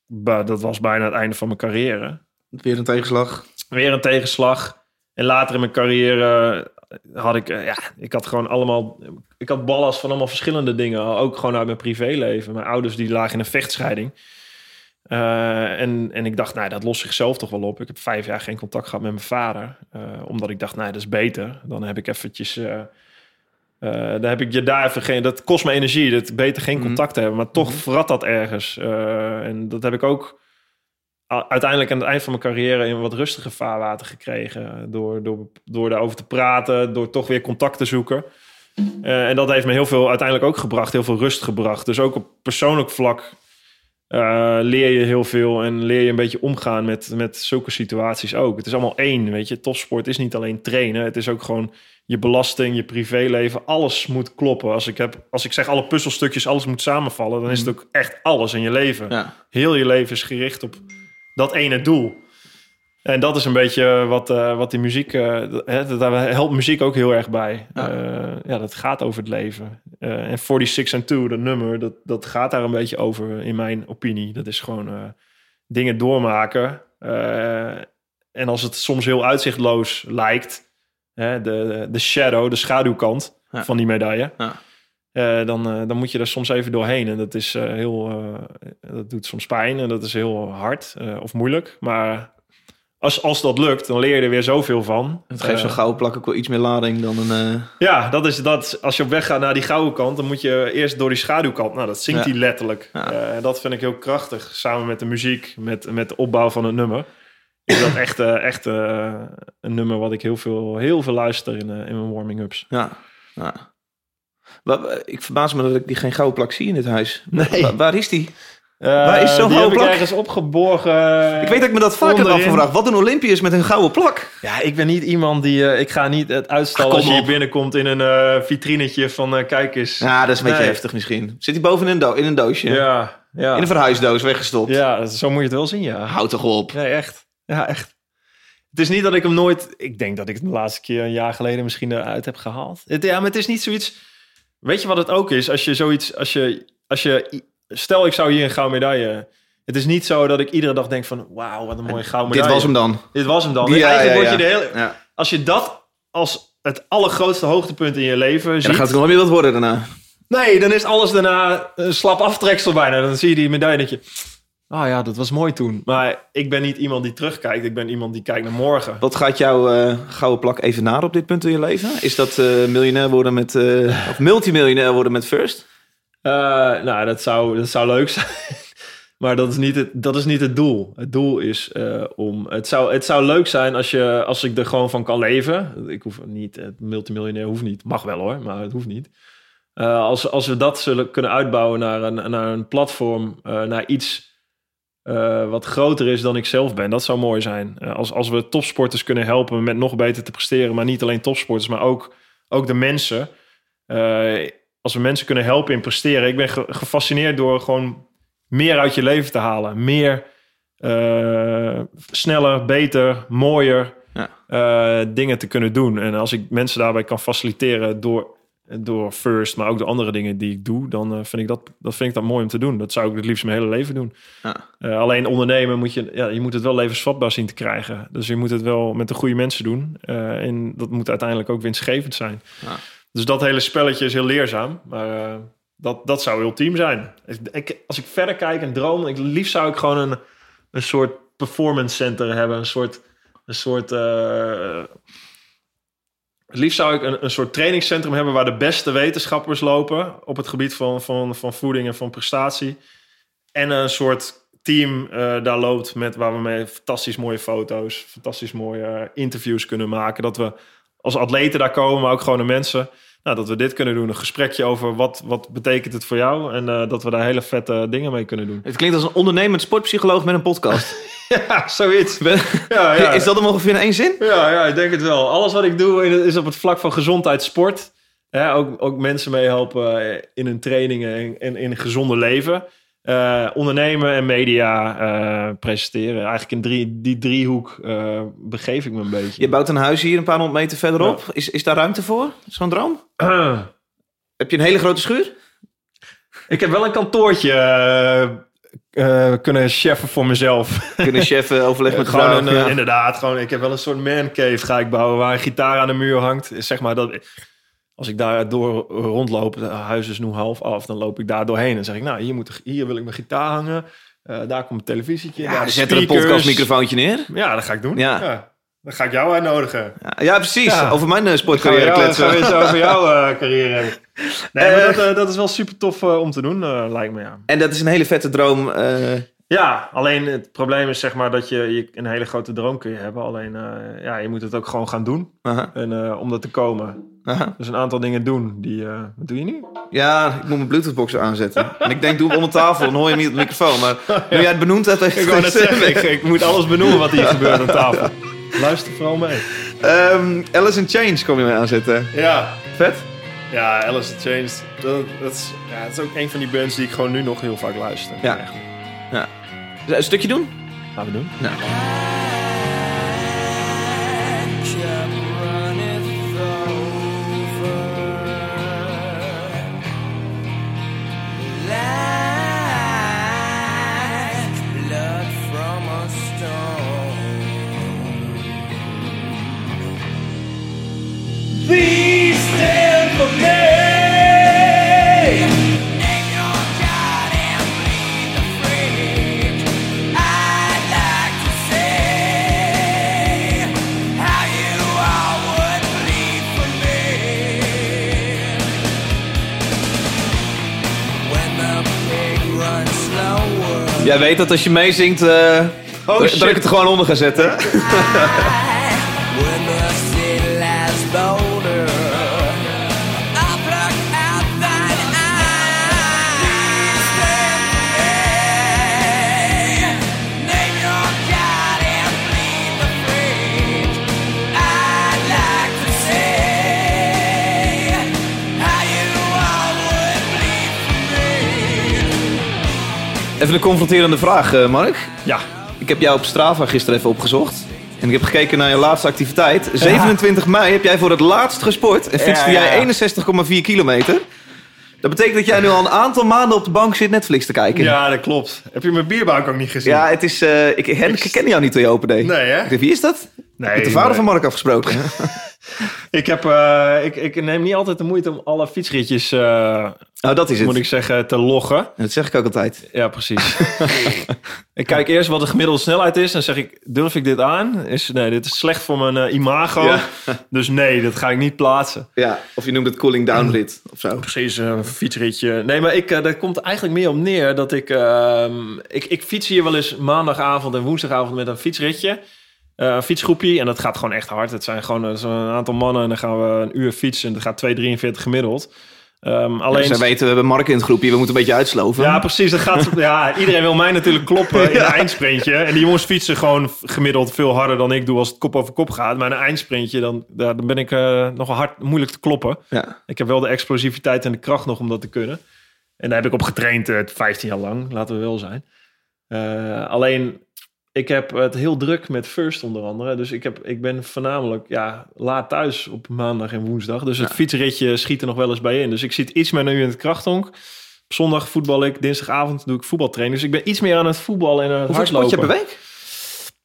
dat, dat was bijna het einde van mijn carrière. Weer een tegenslag. Weer een tegenslag. En later in mijn carrière had ik... eh, ja, ik had gewoon allemaal... Ik had ballast van allemaal verschillende dingen. Ook gewoon uit mijn privéleven. Mijn ouders die lagen in een vechtscheiding. Eh, en, en ik dacht, nou, dat lost zichzelf toch wel op. Ik heb vijf jaar geen contact gehad met mijn vader. eh, omdat ik dacht, nou, dat is beter. Dan heb ik eventjes... dan heb ik je daar even geen... Dat kost me energie. Dat beter geen Mhm. contact te hebben. Maar toch vrat dat ergens. En dat heb ik ook uiteindelijk aan het eind van mijn carrière in wat rustiger vaarwater gekregen. Door, door, door daarover te praten, door toch weer contact te zoeken. Eh, en dat heeft me heel veel uiteindelijk ook gebracht, heel veel rust gebracht. Dus ook op persoonlijk vlak eh, leer je heel veel en leer je een beetje omgaan met, met zulke situaties ook. Het is allemaal één, weet je. Topsport is niet alleen trainen, het is ook gewoon je belasting, je privéleven, alles moet kloppen. Als ik, heb, als ik zeg alle puzzelstukjes, alles moet samenvallen, dan is het ook echt alles in je leven. Ja. Heel je leven is gericht op dat ene doel. En dat is een beetje wat, eh, wat die muziek... eh, hè, daar helpt muziek ook heel erg bij. Ja. Ja, ja dat gaat over het leven. Eh, en 46 and 2, dat nummer, dat, dat gaat daar een beetje over, in mijn opinie. Dat is gewoon eh, dingen doormaken. Eh, en als het soms heel uitzichtloos lijkt... Hè, de, de shadow, de schaduwkant Ja. van die medaille... Ja. Eh, dan, eh, dan moet je er soms even doorheen. En dat, is, eh, heel, dat doet soms pijn en dat is heel hard of moeilijk. Maar als, als dat lukt, dan leer je er weer zoveel van. Het geeft zo'n gouden plak ook wel iets meer lading dan een... ja, dat is dat. Als je op weg gaat naar die gouden kant, dan moet je eerst door die schaduwkant. Nou, dat zingt Ja. hij letterlijk. Ja. Dat vind ik heel krachtig. Samen met de muziek, met, met de opbouw van het nummer. Is dat echt, echt een nummer wat ik heel veel, heel veel luister in, in mijn warming-ups. Ja, ja. Ik verbaas me dat ik die geen gouden plak zie in dit huis. Nee. Wa- waar is die? Eh, Waar is zo'n die gouden heb ik plak? ergens opgeborgen. Ik weet dat ik me dat vaker heb afgevraagd. Wat doen Olympiërs met een gouden plak? Ja, ik ben niet iemand die... eh, ik ga niet het uitstallen Ach, als je hier binnenkomt in een eh, vitrinetje van... eh, kijk eens. Ja, dat is een beetje Nee. heftig misschien. Zit hij boven in een, do- in een doosje? ja, ja. In een verhuisdoos weggestopt? ja, zo moet je het wel zien, ja. Houd toch op. Nee, echt. Ja, echt. Het is niet dat ik hem nooit... Ik denk dat ik het de laatste keer een jaar geleden misschien eruit heb gehaald. Het, ja, maar het is niet zoiets... Weet je wat het ook is? Als je zoiets... Als je, als je, stel, ik zou hier een gouden medaille het is niet zo dat ik iedere dag denk van... Wauw, wat een mooie gouden Dit medaille. was hem dan. Dit was hem dan. Ja, ja, word ja. je de hele... Ja. Als je dat als het allergrootste hoogtepunt in je leven ziet... dan gaat het nog meer wat worden daarna. Nee, dan is alles daarna een slap aftreksel bijna. Dan zie je die medaille dat je... Ah ja, dat was mooi toen. Maar ik ben niet iemand die terugkijkt. Ik ben iemand die kijkt naar morgen. Wat gaat jouw eh, gouden plak even naar op dit punt in je leven? Is dat eh, miljonair worden met... eh, of multimiljonair worden met First? Eh, nou, dat zou, dat zou leuk zijn. maar dat is, niet het, dat is niet het doel. Het doel is eh, om... Het zou, het zou leuk zijn als, je, als ik er gewoon van kan leven. Ik hoef niet... Het multimiljonair hoeft niet. Mag wel hoor, maar het hoeft niet. Eh, als, als we dat zullen kunnen uitbouwen naar een, naar een platform, eh, naar iets eh, wat groter is dan ik zelf ben. Dat zou mooi zijn. Eh, als, als we topsporters kunnen helpen met nog beter te presteren, maar niet alleen topsporters, maar ook, ook de mensen. Eh, als we mensen kunnen helpen in presteren. Ik ben ge- gefascineerd door gewoon meer uit je leven te halen. Meer, sneller, beter, mooier Ja. dingen te kunnen doen. En als ik mensen daarbij kan faciliteren door, door First, maar ook door andere dingen die ik doe, dan eh, vind, ik dat, dat vind ik dat mooi om te doen. Dat zou ik het liefst mijn hele leven doen. Ja. Eh, alleen ondernemen moet je, ja, je moet het wel levensvatbaar zien te krijgen. Dus je moet het wel met de goede mensen doen. Eh, en dat moet uiteindelijk ook winstgevend zijn. Ja. Dus dat hele spelletje is heel leerzaam. Maar dat, dat zou ultiem zijn. Ik, als ik verder kijk en droom, ik, liefst zou ik gewoon een, een soort performance center hebben. Een soort, een soort liefst zou ik een, een soort trainingscentrum hebben waar de beste wetenschappers lopen op het gebied van, van, van voeding en van prestatie. En een soort team eh, daar loopt met waar we mee fantastisch mooie foto's, fantastisch mooie eh, interviews kunnen maken. Dat we als atleten daar komen, maar ook gewoon de mensen. Nou, dat we dit kunnen doen. Een gesprekje over wat, wat betekent het voor jou. En eh, dat we daar hele vette dingen mee kunnen doen. Het klinkt als een ondernemend sportpsycholoog met een podcast. Ja, zoiets. Ben- Ja, ja. Is dat hem ongeveer in één zin? Ja, ja, ik denk het wel. Alles wat ik doe is op het vlak van gezondheid, sport. Ook, ook mensen meehelpen eh, in hun trainingen en, in een gezonde leven. Eh, ondernemen en media eh, presenteren. Eigenlijk in drie, die driehoek eh, begeef ik me een beetje. Je bouwt een huis hier een paar honderd meter verderop. Is, is daar ruimte voor? Zo'n droom? Heb je een hele grote schuur? ik heb wel een kantoortje eh, eh, kunnen cheffen voor mezelf. Kunnen chef eh, overleg met de gewoon vrouw? een, en, eh, eh, inderdaad, gewoon, ik heb wel een soort man cave ga ik bouwen waar een gitaar aan de muur hangt. Zeg maar dat, als ik daar door rondloop, het huis is nu half af, dan loop ik daar doorheen en zeg ik, nou, hier, moet, hier wil ik mijn gitaar hangen. Eh, daar komt een televisietje. daar ja, de zet er een podcastmicrofoontje neer. Ja, dat ga ik doen. Ja. Ja. Dan ga ik jou uitnodigen. Ja, ja, precies. Ja. Over mijn eh, Gaan sportcarrière jou, kletsen. gaan we eens over jouw eh, carrière hebben. Nee, maar Eh. dat, dat is wel super tof om te doen, eh, lijkt me ja. En dat is een hele vette droom. eh, Ja, alleen het probleem is zeg maar dat je, je een hele grote droom kun je hebben. Alleen eh, ja, je moet het ook gewoon gaan doen. En eh, om dat te komen. Dus een aantal dingen doen. Die, eh, wat doe je nu? Ja, ik moet mijn bluetoothboxer aanzetten. En ik denk, doe hem onder tafel, dan hoor je hem niet op de microfoon. Maar nu jij het benoemd hebt... heeft Ik het zeggen, ik, ik moet alles benoemen wat hier gebeurt aan tafel. Luister vooral mee. Ehm, Alice in Change kom je mee aanzetten. Ja, Vet. ja Alice in Chains. Dat, dat, is, ja, dat is ook een van die bands die ik gewoon nu nog heel vaak luister. Ja. Eigenlijk. Een stukje doen? Gaan we doen. Nou. Jij weet dat als je meezingt, eh dat, ik het er gewoon onder ga zetten. Even een confronterende vraag, eh, Mark. Ja. Ik heb jou op Strava gisteren even opgezocht. En ik heb gekeken naar je laatste activiteit. 27 mei heb jij voor het laatst gesport. En fietste Ja, ja, jij ja. 61,4 kilometer. Dat betekent dat jij nu al een aantal maanden op de bank zit Netflix te kijken. Ja, dat klopt. Heb je mijn bierbank ook niet gezien? Ja, het is... eh, ik, ik, ik ken jou niet toen je open deed. Nee, hè? Dacht, Wie is dat? Nee, Met de vader nee. van Mark afgesproken. Ik, heb, eh, ik, ik neem niet altijd de moeite om alle fietsritjes, Oh, dat is het. moet ik zeggen, te loggen. Dat zeg ik ook altijd. Ja, precies. ik kijk eerst wat de gemiddelde snelheid is. Dan zeg ik, durf ik dit aan? Is, nee, dit is slecht voor mijn eh, imago. Ja. Dus nee, dat ga ik niet plaatsen. Ja, of je noemt het cooling down rit of zo. Precies, een fietsritje. Nee, maar ik, eh daar komt eigenlijk meer op neer dat ik, ehm, ik... Ik fiets hier wel eens maandagavond en woensdagavond met een fietsritje. Eh, een fietsgroepje. En dat gaat gewoon echt hard. Het zijn gewoon eh, zo'n aantal mannen. En dan gaan we een uur fietsen. En dat gaat 2,43 gemiddeld. Ehm, alleen... Ze weten, we hebben Mark in het groepje. We moeten een beetje uitsloven. Ja, precies. Dat gaat, ja, iedereen wil mij natuurlijk kloppen in een eindsprintje. En die jongens fietsen gewoon gemiddeld veel harder dan ik doe als het kop over kop gaat. Maar in een eindsprintje, dan, dan ben ik eh, nogal hard moeilijk te kloppen. Ja. Ik heb wel de explosiviteit en de kracht nog om dat te kunnen. En daar heb ik op getraind eh, 15 jaar lang, laten we wel zijn. Eh, alleen, ik heb het heel druk met First onder andere. Dus ik, heb, ik ben voornamelijk ja, laat thuis op maandag en woensdag. Dus het fietsritje schiet er nog wel eens bij in. Dus ik zit iets meer nu in het krachthonk. Op zondag voetbal ik, dinsdagavond doe ik voetbaltraining. Dus ik ben iets meer aan het voetballen en aan het Hoeveel hardlopen. sport je per week?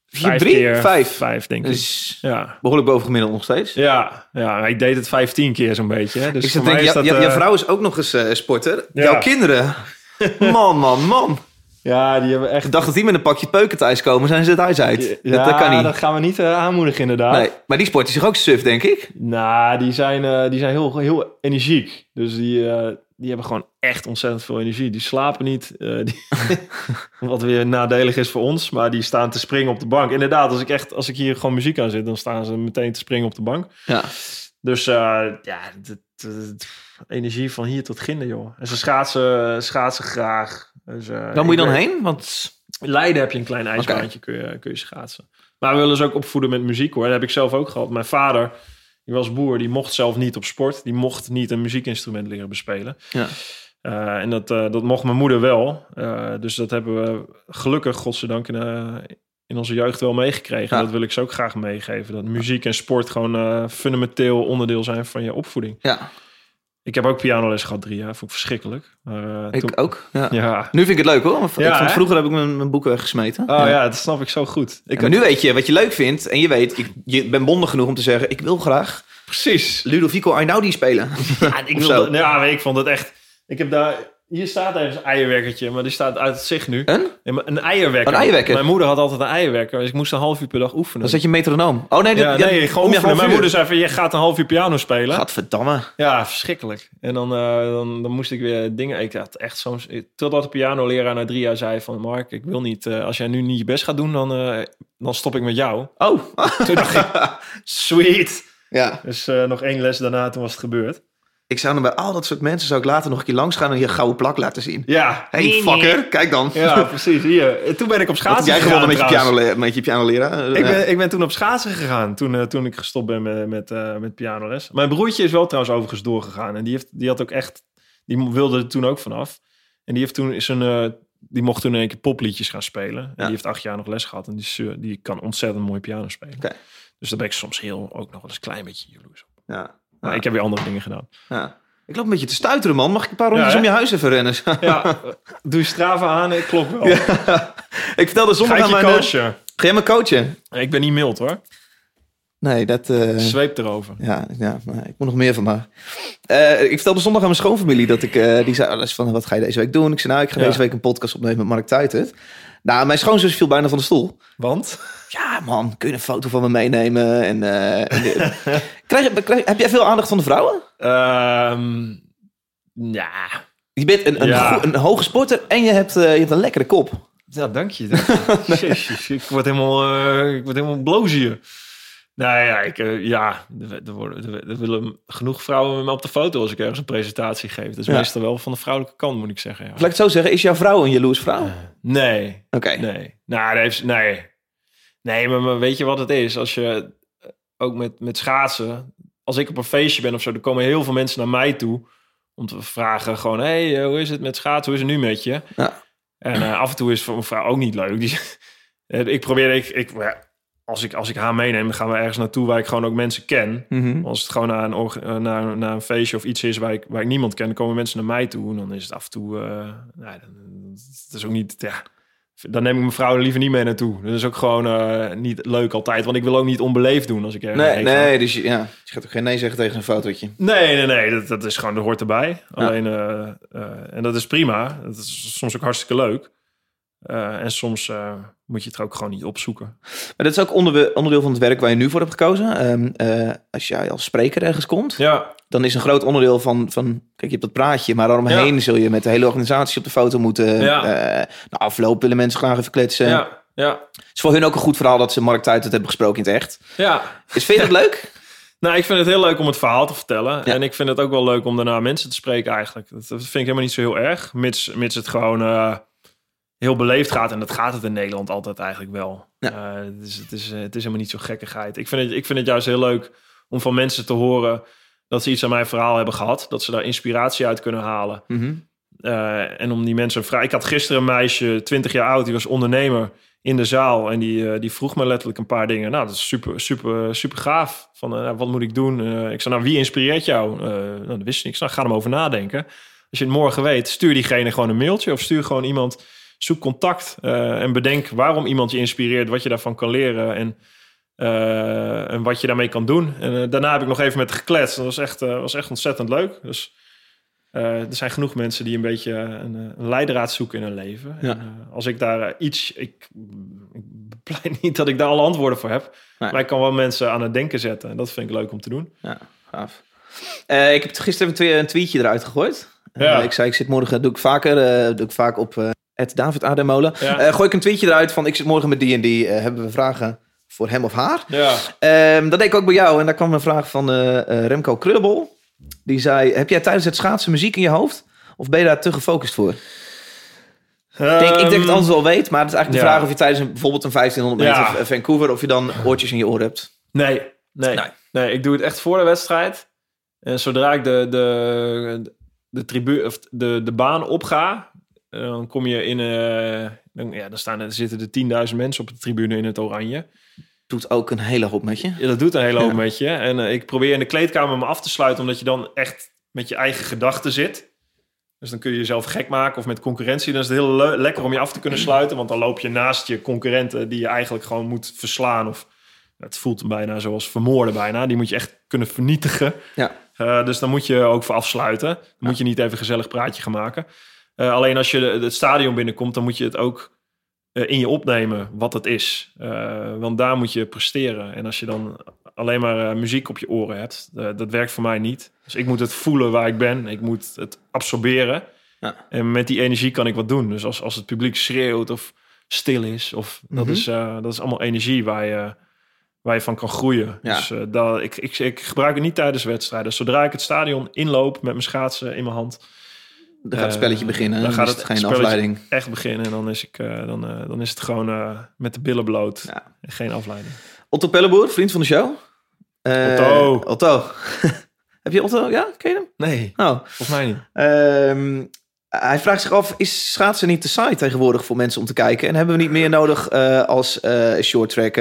Vier, Vijf drie? keer, Vijf. Vijf, denk ik. Dus Ja. behoorlijk bovengemiddeld nog steeds. Ja, ja, ik deed het 15 keer zo'n beetje. Hè. Dus ik denk, is dat... ja, jouw eh, vrouw is ook nog eens eh, sporter. Ja. Jouw kinderen. Man, man, man. Ja, die hebben echt... Ik dacht dat die met een pakje peuken thuis komen, zijn ze het huis uit. Ja, dat, dat kan niet. dat gaan we niet eh, aanmoedigen inderdaad. Nee, maar die sporten zich ook suf, denk ik. Nou, die zijn, eh, die zijn heel, heel energiek. Dus die, eh, die hebben gewoon echt ontzettend veel energie. Die slapen niet. die, wat weer nadelig is voor ons. Maar die staan te springen op de bank. Inderdaad, als ik, echt, als ik hier gewoon muziek aan zit... dan staan ze meteen te springen op de bank. Ja. Dus ja, het- energie van hier tot ginder, joh. En ze schaatsen, schaatsen graag. Dus, eh, Waar moet je dan weet- heen? Want Leiden heb je een klein ijsbaantje, kun, je, kun je schaatsen. Maar we willen ze ook opvoeden met muziek hoor. Dat heb ik zelf ook gehad. Mijn vader, die was boer, die mocht zelf niet op sport. Die mocht niet een muziekinstrument leren bespelen. Ja. Eh, en dat, eh, dat mocht mijn moeder wel. Eh, dus dat hebben we gelukkig, godzijdank, in, in onze jeugd wel meegekregen. Ja. En dat wil ik ze ook graag meegeven. Dat muziek en sport gewoon eh, fundamenteel onderdeel zijn van je opvoeding. ja, Ik heb ook pianoles gehad drie jaar. Vond ik verschrikkelijk. Maar, eh, ik toen- ook. Ja. Ja. Nu vind ik het leuk hoor. Ja, ik vond, vroeger heb ik mijn, mijn boeken weggesmeten. Oh ja. dat snap ik zo goed. Ik maar nu weet je wat je leuk vindt. En je weet, je, je bent bondig genoeg om te zeggen... ik wil graag Precies. Ludovico Einaudi spelen. Ja, ik, wilde, ja, ik vond het echt... Ik heb daar... Hier staat ergens een eierwekkertje, maar die staat uit het zicht nu. Een? Ja, Een eierwekker. Een eierwekker? Mijn moeder had altijd een eierwekker. Dus ik moest een half uur per dag oefenen. Dan zet je metronoom. Oh nee, ja, ja, nee, gewoon oefenen. Mijn moeder zei van, je gaat een half uur piano spelen. Gadverdamme. Ja, verschrikkelijk. En dan, eh, dan, dan moest ik weer dingen... Ik had echt zo'n... Totdat de pianoleraar na drie jaar zei van... Mark, ik wil niet... eh, als jij nu niet je best gaat doen, dan, eh, dan stop ik met jou. Oh. Toen dacht ik, sweet. ja. Dus nog één les daarna, toen was het gebeurd. Ik zou dan bij al dat soort mensen... zou ik later nog een keer langs gaan... en je gouden plak laten zien. Ja. Hey, fucker. Kijk dan. Ja, precies. Hier. En Toen ben ik op schaatsen jij gewonnen met je, pianole- met je pianoleraar? Ik ben, ik ben toen op schaatsen gegaan, toen, eh, toen ik gestopt ben met, met, eh, met pianoles. Mijn broertje is wel trouwens overigens doorgegaan. En die, heeft, die had ook echt, die wilde er toen ook vanaf. En die heeft toen zijn, eh, die mocht toen in één keer popliedjes gaan spelen. En Ja. die heeft acht jaar nog les gehad. En die, is, eh, die kan ontzettend mooi piano spelen. Dus daar ben ik soms heel, ook nog wel eens een klein beetje jaloers op. Ja. Maar Ja. ik heb weer andere dingen gedaan. Ja. Ik loop een beetje te stuiteren, man. Mag ik een paar rondjes Ja, om je huis even rennen? Ja, eh, doe je Strava aan, ik klop wel. ik vertelde zondag aan mijn... coachen? Ga jij me coachen? Ik ben niet mild hoor. Nee, dat... eh, Zweep erover. Ja, ja maar ik moet nog meer van haar. Eh, ik vertelde zondag aan mijn schoonfamilie dat ik... eh, die zei alles van, wat ga je deze week doen? Ik zei, nou, ik ga Ja. deze week een podcast opnemen met Mark Tuitert. Nou, mijn schoonzus viel bijna van de stoel. Want? Ja, man, kun je een foto van me meenemen? En, eh, dit. krijg, krijg- heb jij veel aandacht van de vrouwen? Ehm, ja, Je bent een, een, Ja. een hoge sporter en je hebt, eh, je hebt een lekkere kop. Ja, dank je. dank je. Jezus, ik word helemaal, eh, ik word helemaal bloos hier. Nou ja, ik, eh, ja er, worden, er, willen genoeg vrouwen met me op de foto als ik ergens een presentatie geef. Dat is Ja. meestal wel van de vrouwelijke kant, moet ik zeggen. Ja. Laat ik het zo zeggen, is jouw vrouw een jaloers vrouw? Nee, Oké. nee. Nou, dat heeft, nee. Nee, maar, maar weet je wat het is? Als je eh, ook met, met schaatsen, als ik op een feestje ben of zo, dan komen heel veel mensen naar mij toe om te vragen gewoon, hey, eh, hoe is het met schaatsen? Hoe is het nu met je? Ja. En eh, af en toe is het voor mijn vrouw ook niet leuk. Die, eh, ik probeer, ik, ik, ja, als ik, als ik haar meeneem, dan gaan we ergens naartoe waar ik gewoon ook mensen ken. Mhm. Als het gewoon naar een, eh, naar, naar een feestje of iets is waar ik, waar ik niemand ken, dan komen mensen naar mij toe. En dan is het af en toe, eh nou, dan, het is ook niet, ja, dan neem ik mijn vrouw er liever niet mee naartoe. Dat is ook gewoon eh, niet leuk altijd, want ik wil ook niet onbeleefd doen als ik ergens Nee, nee, dus je, ja, je gaat ook geen nee zeggen tegen een fotootje. Nee, nee, nee, dat, dat is gewoon, dat hoort erbij. Alleen, en dat is prima. Dat is soms ook hartstikke leuk. Eh, en soms eh, moet je het ook gewoon niet opzoeken. Maar dat is ook onderdeel van het werk waar je nu voor hebt gekozen. Ehm, eh, als jij als spreker ergens komt, Ja, dan is een groot onderdeel van, van kijk, je hebt dat praatje, maar daaromheen zul je met de hele organisatie op de foto moeten. Ja. Na afloop willen mensen graag even kletsen. ja, ja, Het is voor hun ook een goed verhaal dat ze Mark Tuit het hebben gesproken in het echt. ja. Is, vind je dat leuk? Nou, ik vind het heel leuk om het verhaal te vertellen. Ja. En ik vind het ook wel leuk om daarna mensen te spreken eigenlijk. Dat vind ik helemaal niet zo heel erg. Mits, mits het gewoon heel beleefd gaat. En dat gaat het in Nederland altijd eigenlijk wel. Ja. Dus het, is, eh, het is helemaal niet zo gekkigheid. Ik vind, het, ik vind het juist heel leuk om van mensen te horen... dat ze iets aan mijn verhaal hebben gehad. Dat ze daar inspiratie uit kunnen halen. Mhm. Eh, en om die mensen vrij. Ik had gisteren een meisje, 20 jaar oud, die was ondernemer in de zaal. En die, die vroeg me letterlijk een paar dingen. Nou, dat is super, super, super gaaf. Van eh, wat moet ik doen? Ik zei, nou, wie inspireert jou? Nou, dat wist ik. Ik zei, nou, ga er maar over nadenken. Als je het morgen weet, stuur diegene gewoon een mailtje. Of stuur gewoon iemand, zoek contact. eh, en bedenk waarom iemand je inspireert. Wat je daarvan kan leren. En, eh, en wat je daarmee kan doen. En eh, daarna heb ik nog even met gekletst. Dat was echt, was echt ontzettend leuk. Dus er zijn genoeg mensen die een beetje een, een leidraad zoeken in hun leven. Ja. En, als ik daar iets... Ik, ik bepleit niet dat ik daar alle antwoorden voor heb. Nee. Maar ik kan wel mensen aan het denken zetten. En dat vind ik leuk om te doen. Ja, gaaf. Ik heb gisteren een tweetje eruit gegooid. Ja. ik zei, ik zit morgen, doe ik vaker, doe ik vaak op eh David Ademolen. Ja. Eh, gooi ik een tweetje eruit van, ik zit morgen met die en die, eh, hebben we vragen voor hem of haar? Ja. Ehm, dat deed ik ook bij jou en daar kwam een vraag van eh, Remco Krullebol. Die zei, heb jij tijdens het schaatsen muziek in je hoofd? Of ben je daar te gefocust voor? Ik denk, ik denk dat het anders wel weet, maar het is eigenlijk de ja. vraag of je tijdens een, bijvoorbeeld een 1500 meter Ja. Vancouver, of je dan oortjes in je oor hebt. Nee, nee, Nee. nee. ik doe het echt voor de wedstrijd. En zodra ik de, de, de, tribu, of de, de baan opga, dan kom je in... eh dan, ja, dan, staan, er zitten er 10.000 mensen op de tribune in het oranje. Doet ook een hele hoop met je. Ja, dat doet een hele hoop Ja. met je. En eh, ik probeer in de kleedkamer me af te sluiten, omdat je dan echt met je eigen gedachten zit. Dus dan kun je jezelf gek maken of met concurrentie. Dan is het heel le- lekker om je af te kunnen sluiten, want dan loop je naast je concurrenten die je eigenlijk gewoon moet verslaan. Of het voelt bijna zoals vermoorden bijna. Die moet je echt kunnen vernietigen. Ja. Eh, dus dan moet je ook voor afsluiten. Dan moet je niet even een gezellig praatje gaan maken. Eh, alleen als je de- het stadion binnenkomt, dan moet je het ook eh, in je opnemen wat het is. Eh, want daar moet je presteren. En als je dan alleen maar muziek op je oren hebt, dat werkt voor mij niet. Dus ik moet het voelen waar ik ben. Ik moet het absorberen. Ja. En met die energie kan ik wat doen. Dus als, als het publiek schreeuwt of stil is, of dat, Mhm. is, dat is allemaal energie waar je, waar je van kan groeien. Ja. Dus eh, dat, ik, ik, ik gebruik het niet tijdens wedstrijden. Zodra ik het stadion inloop met mijn schaatsen in mijn hand, Dan gaat het Eh, spelletje beginnen. dan Dan gaat het geen afleiding. echt beginnen. En dan is, ik, eh, dan, eh, dan is het gewoon eh, met de billen bloot. Ja. Geen afleiding. Otto Pelleboer, vriend van de show. Eh, Otto. Otto. Heb je Otto? Ja, ken je hem? Nee, Oh. volgens mij niet. Ehm, hij vraagt zich af, is schaatsen niet te saai tegenwoordig voor mensen om te kijken? En hebben we niet meer nodig eh, als eh, Red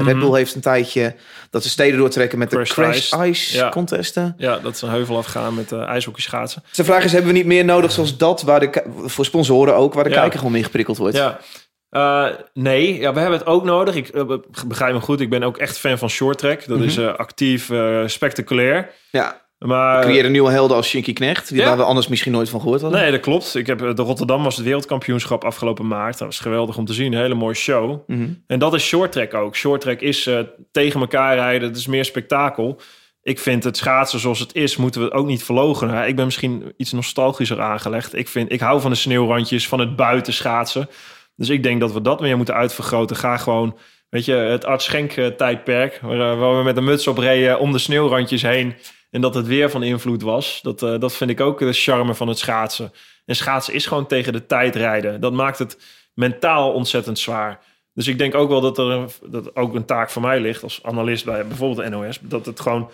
Mhm. Bull heeft een tijdje dat ze steden doortrekken met de Crash Ice. Ice Ja. contesten. Ja, dat is een heuvel afgaan met uh, ijshockey schaatsen. Zijn vraag is, hebben we niet meer nodig zoals dat, waar de, voor sponsoren ook, waar de Ja. kijker gewoon mee geprikkeld wordt? Ja. Nee, ja, we hebben het ook nodig. Ik begrijp me goed. Ik ben ook echt fan van short track. Dat is eh, actief, spectaculair. Ja, Maar creëren nieuwe helden als Shinky Knecht, die Ja. waar we anders misschien nooit van gehoord hadden. nee, dat klopt. Ik heb eh, de Rotterdam was het wereldkampioenschap afgelopen maart. Dat was geweldig om te zien. Een hele mooie show. Mhm. En dat is short track ook. Short track is eh, tegen elkaar rijden. Het is meer spektakel. Ik vind het schaatsen zoals het is, moeten we het ook niet verloochenen. Ik ben misschien iets nostalgischer aangelegd. Ik, vind, ik hou van de sneeuwrandjes, van het buiten schaatsen. Dus ik denk dat we dat meer moeten uitvergroten. Ga gewoon, weet je, het Art Schenk eh, tijdperk... Waar, waar we met een muts op reden om de sneeuwrandjes heen... en dat het weer van invloed was. Dat, eh, dat vind ik ook de charme van het schaatsen. En schaatsen is gewoon tegen de tijd rijden. Dat maakt het mentaal ontzettend zwaar. Dus ik denk ook wel dat er een, dat ook een taak voor mij ligt als analist bij bijvoorbeeld NOS. Dat het gewoon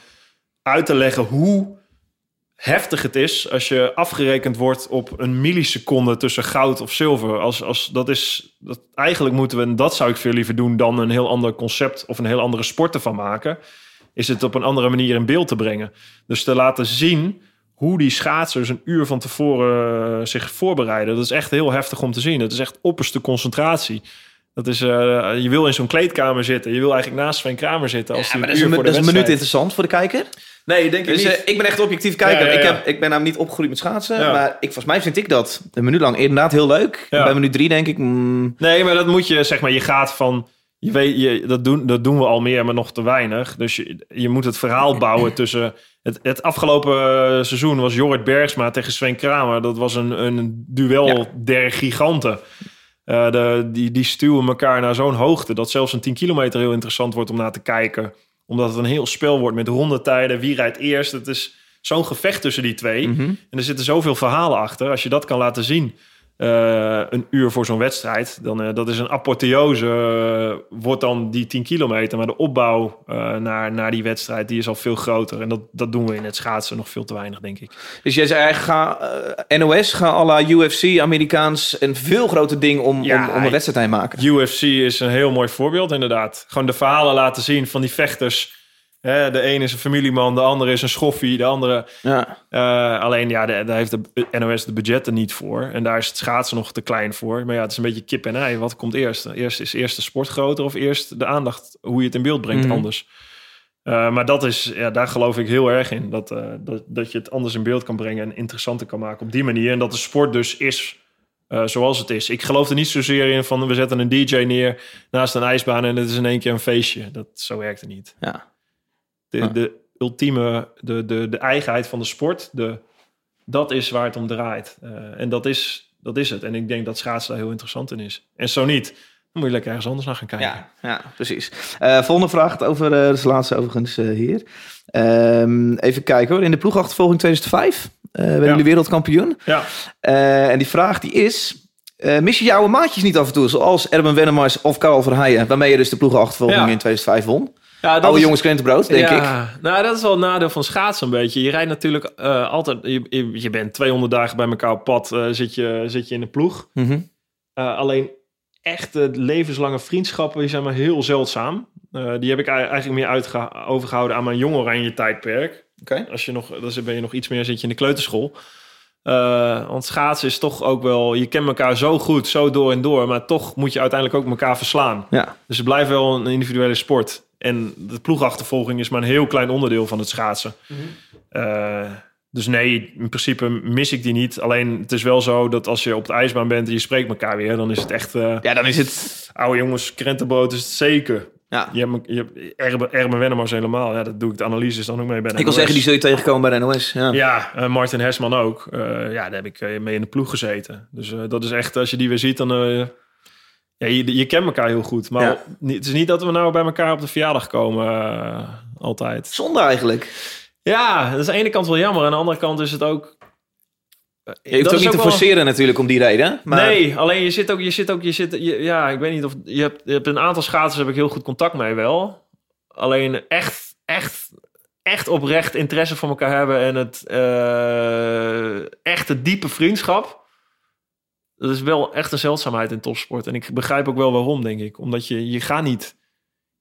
uit te leggen hoe heftig het is als je afgerekend wordt op een milliseconde tussen goud of zilver. Als, als, dat is, dat, eigenlijk moeten we, en dat zou ik veel liever doen dan een heel ander concept of een heel andere sport ervan maken, is het op een andere manier in beeld te brengen. Dus te laten zien hoe die schaatsers een uur van tevoren eh, zich voorbereiden. Dat is echt heel heftig om te zien. Het is echt opperste concentratie. Dat is, eh, je wil in zo'n kleedkamer zitten. Je wil eigenlijk naast Sven Kramer zitten. Als Ja, die maar dat is, een, dat is een minuut interessant voor de kijker. Nee, denk ik Dus niet. eh, ik ben echt objectief kijker. Ja, ja, ja. Ik, heb, ik ben namelijk niet opgegroeid met schaatsen. Ja. Maar ik, volgens mij vind ik dat een minuut lang inderdaad heel leuk. Ja. Bij minuut drie denk ik... mm, Nee, maar dat moet je, zeg maar, je gaat van... Je weet, je, dat, doen, dat doen we al meer, maar nog te weinig. Dus je, je moet het verhaal bouwen tussen... Het, het afgelopen eh, seizoen was Jorrit Bergsma tegen Sven Kramer. Dat was een, een duel Ja. der giganten. Eh, de, die, die stuwen elkaar naar zo'n hoogte... dat zelfs een 10 kilometer heel interessant wordt om naar te kijken. Omdat het een heel spel wordt met rondetijden. Wie rijdt eerst? Het is zo'n gevecht tussen die twee. mhm. En er zitten zoveel verhalen achter. Als je dat kan laten zien, eh, een uur voor zo'n wedstrijd, dan eh, dat is een apotheose. eh, wordt dan die 10 kilometer, maar de opbouw naar, naar die wedstrijd die is al veel groter. En dat, dat doen we in het schaatsen nog veel te weinig, denk ik. Dus jij zei eigenlijk, ga NOS, ga à la UFC, Amerikaans... een veel groter ding om, Ja, om, om een wedstrijd heen maken. UFC is een heel mooi voorbeeld, inderdaad. Gewoon de verhalen laten zien van die vechters. Hè, de een is een familieman, de andere is een schoffie, de andere Ja. Eh, alleen ja, de- daar heeft de NOS de budgetten niet voor. En daar is het schaatsen nog te klein voor. Maar ja, het is een beetje kip en ei. Wat komt eerst? Eerst is eerst de sport groter of eerst de aandacht, hoe je het in beeld brengt, Mhm. anders. Eh, maar dat is, ja, daar geloof ik heel erg in. Dat, eh, dat, dat je het anders in beeld kan brengen en interessanter kan maken op die manier. En dat de sport dus is zoals het is. Ik geloof er niet zozeer in van we zetten een DJ neer naast een ijsbaan en het is in één keer een feestje. Dat, zo werkt het niet Ja. De, Ja. de ultieme, de, de, de eigenheid van de sport, de, dat is waar het om draait. Eh, en dat is, dat is het. En ik denk dat schaatsen daar heel interessant in is. En zo niet, dan moet je lekker ergens anders naar gaan kijken. Ja, ja precies. Eh, volgende vraag over, eh dat is de laatste overigens hier. Ehm, even kijken hoor. In de ploegachtervolging 2005 eh werden Ja. jullie wereldkampioen. Ja. En die vraag die is... mis je jouw maatjes niet af en toe, zoals Erben Wennemars of Karel Verheijen, waarmee je dus de ploegachtervolging Ja. in 2005 won? Ja, dat Oude is- jongens krentenbrood, denk ik. ja, Nou, dat is wel een nadeel van schaatsen een beetje. Je rijdt natuurlijk eh, altijd... Je, je, bent 200 dagen bij elkaar op pad, eh, zit, je, zit je in de ploeg. Mhm. Eh, alleen echte levenslange vriendschappen die zijn maar heel zeldzaam. Die heb ik ei- eigenlijk meer uitge- overgehouden aan mijn jong oranje tijdperk. Oké. Als je nog, dan ben je nog iets meer, zit je in de kleuterschool. Want schaatsen is toch ook wel, je kent elkaar zo goed, zo door en door, maar toch moet je uiteindelijk ook elkaar verslaan. Ja. Dus het blijft wel een individuele sport. En de ploegachtervolging is maar een heel klein onderdeel van het schaatsen. Eh, dus nee, in principe mis ik die niet. Alleen het is wel zo dat als je op de ijsbaan bent en je spreekt elkaar weer, dan is het echt eh, ja, dan is het... oude jongens, krentenbrood is het zeker. Ja. Je hebt, je hebt Erben, Erben Wennemars helemaal. Ja, dat doe ik de analyses dan ook mee bij de Ik wil zeggen, die zul je tegenkomen bij de NOS. Ja. Ja, eh, Martin Hesman ook. Ja, daar heb ik mee in de ploeg gezeten. Dus dat is echt, als je die weer ziet, dan... ja, je, je kent elkaar heel goed. Maar Ja. het is niet dat we nou bij elkaar op de verjaardag komen, eh, altijd. Zonde eigenlijk. Ja, dat is aan de ene kant wel jammer. Aan de andere kant is het ook... eh, Je hoeft ook niet te wel- forceren natuurlijk om die reden. Maar Nee, alleen je zit ook, je zit ook, je zit, je- ja, ik weet niet of je hebt, je hebt een aantal schaatsers heb ik heel goed contact mee wel. Alleen echt, echt, echt oprecht interesse voor elkaar hebben en het eh echte diepe vriendschap. Dat is wel echt een zeldzaamheid in topsport. En ik begrijp ook wel waarom, denk ik. Omdat je, je gaat niet,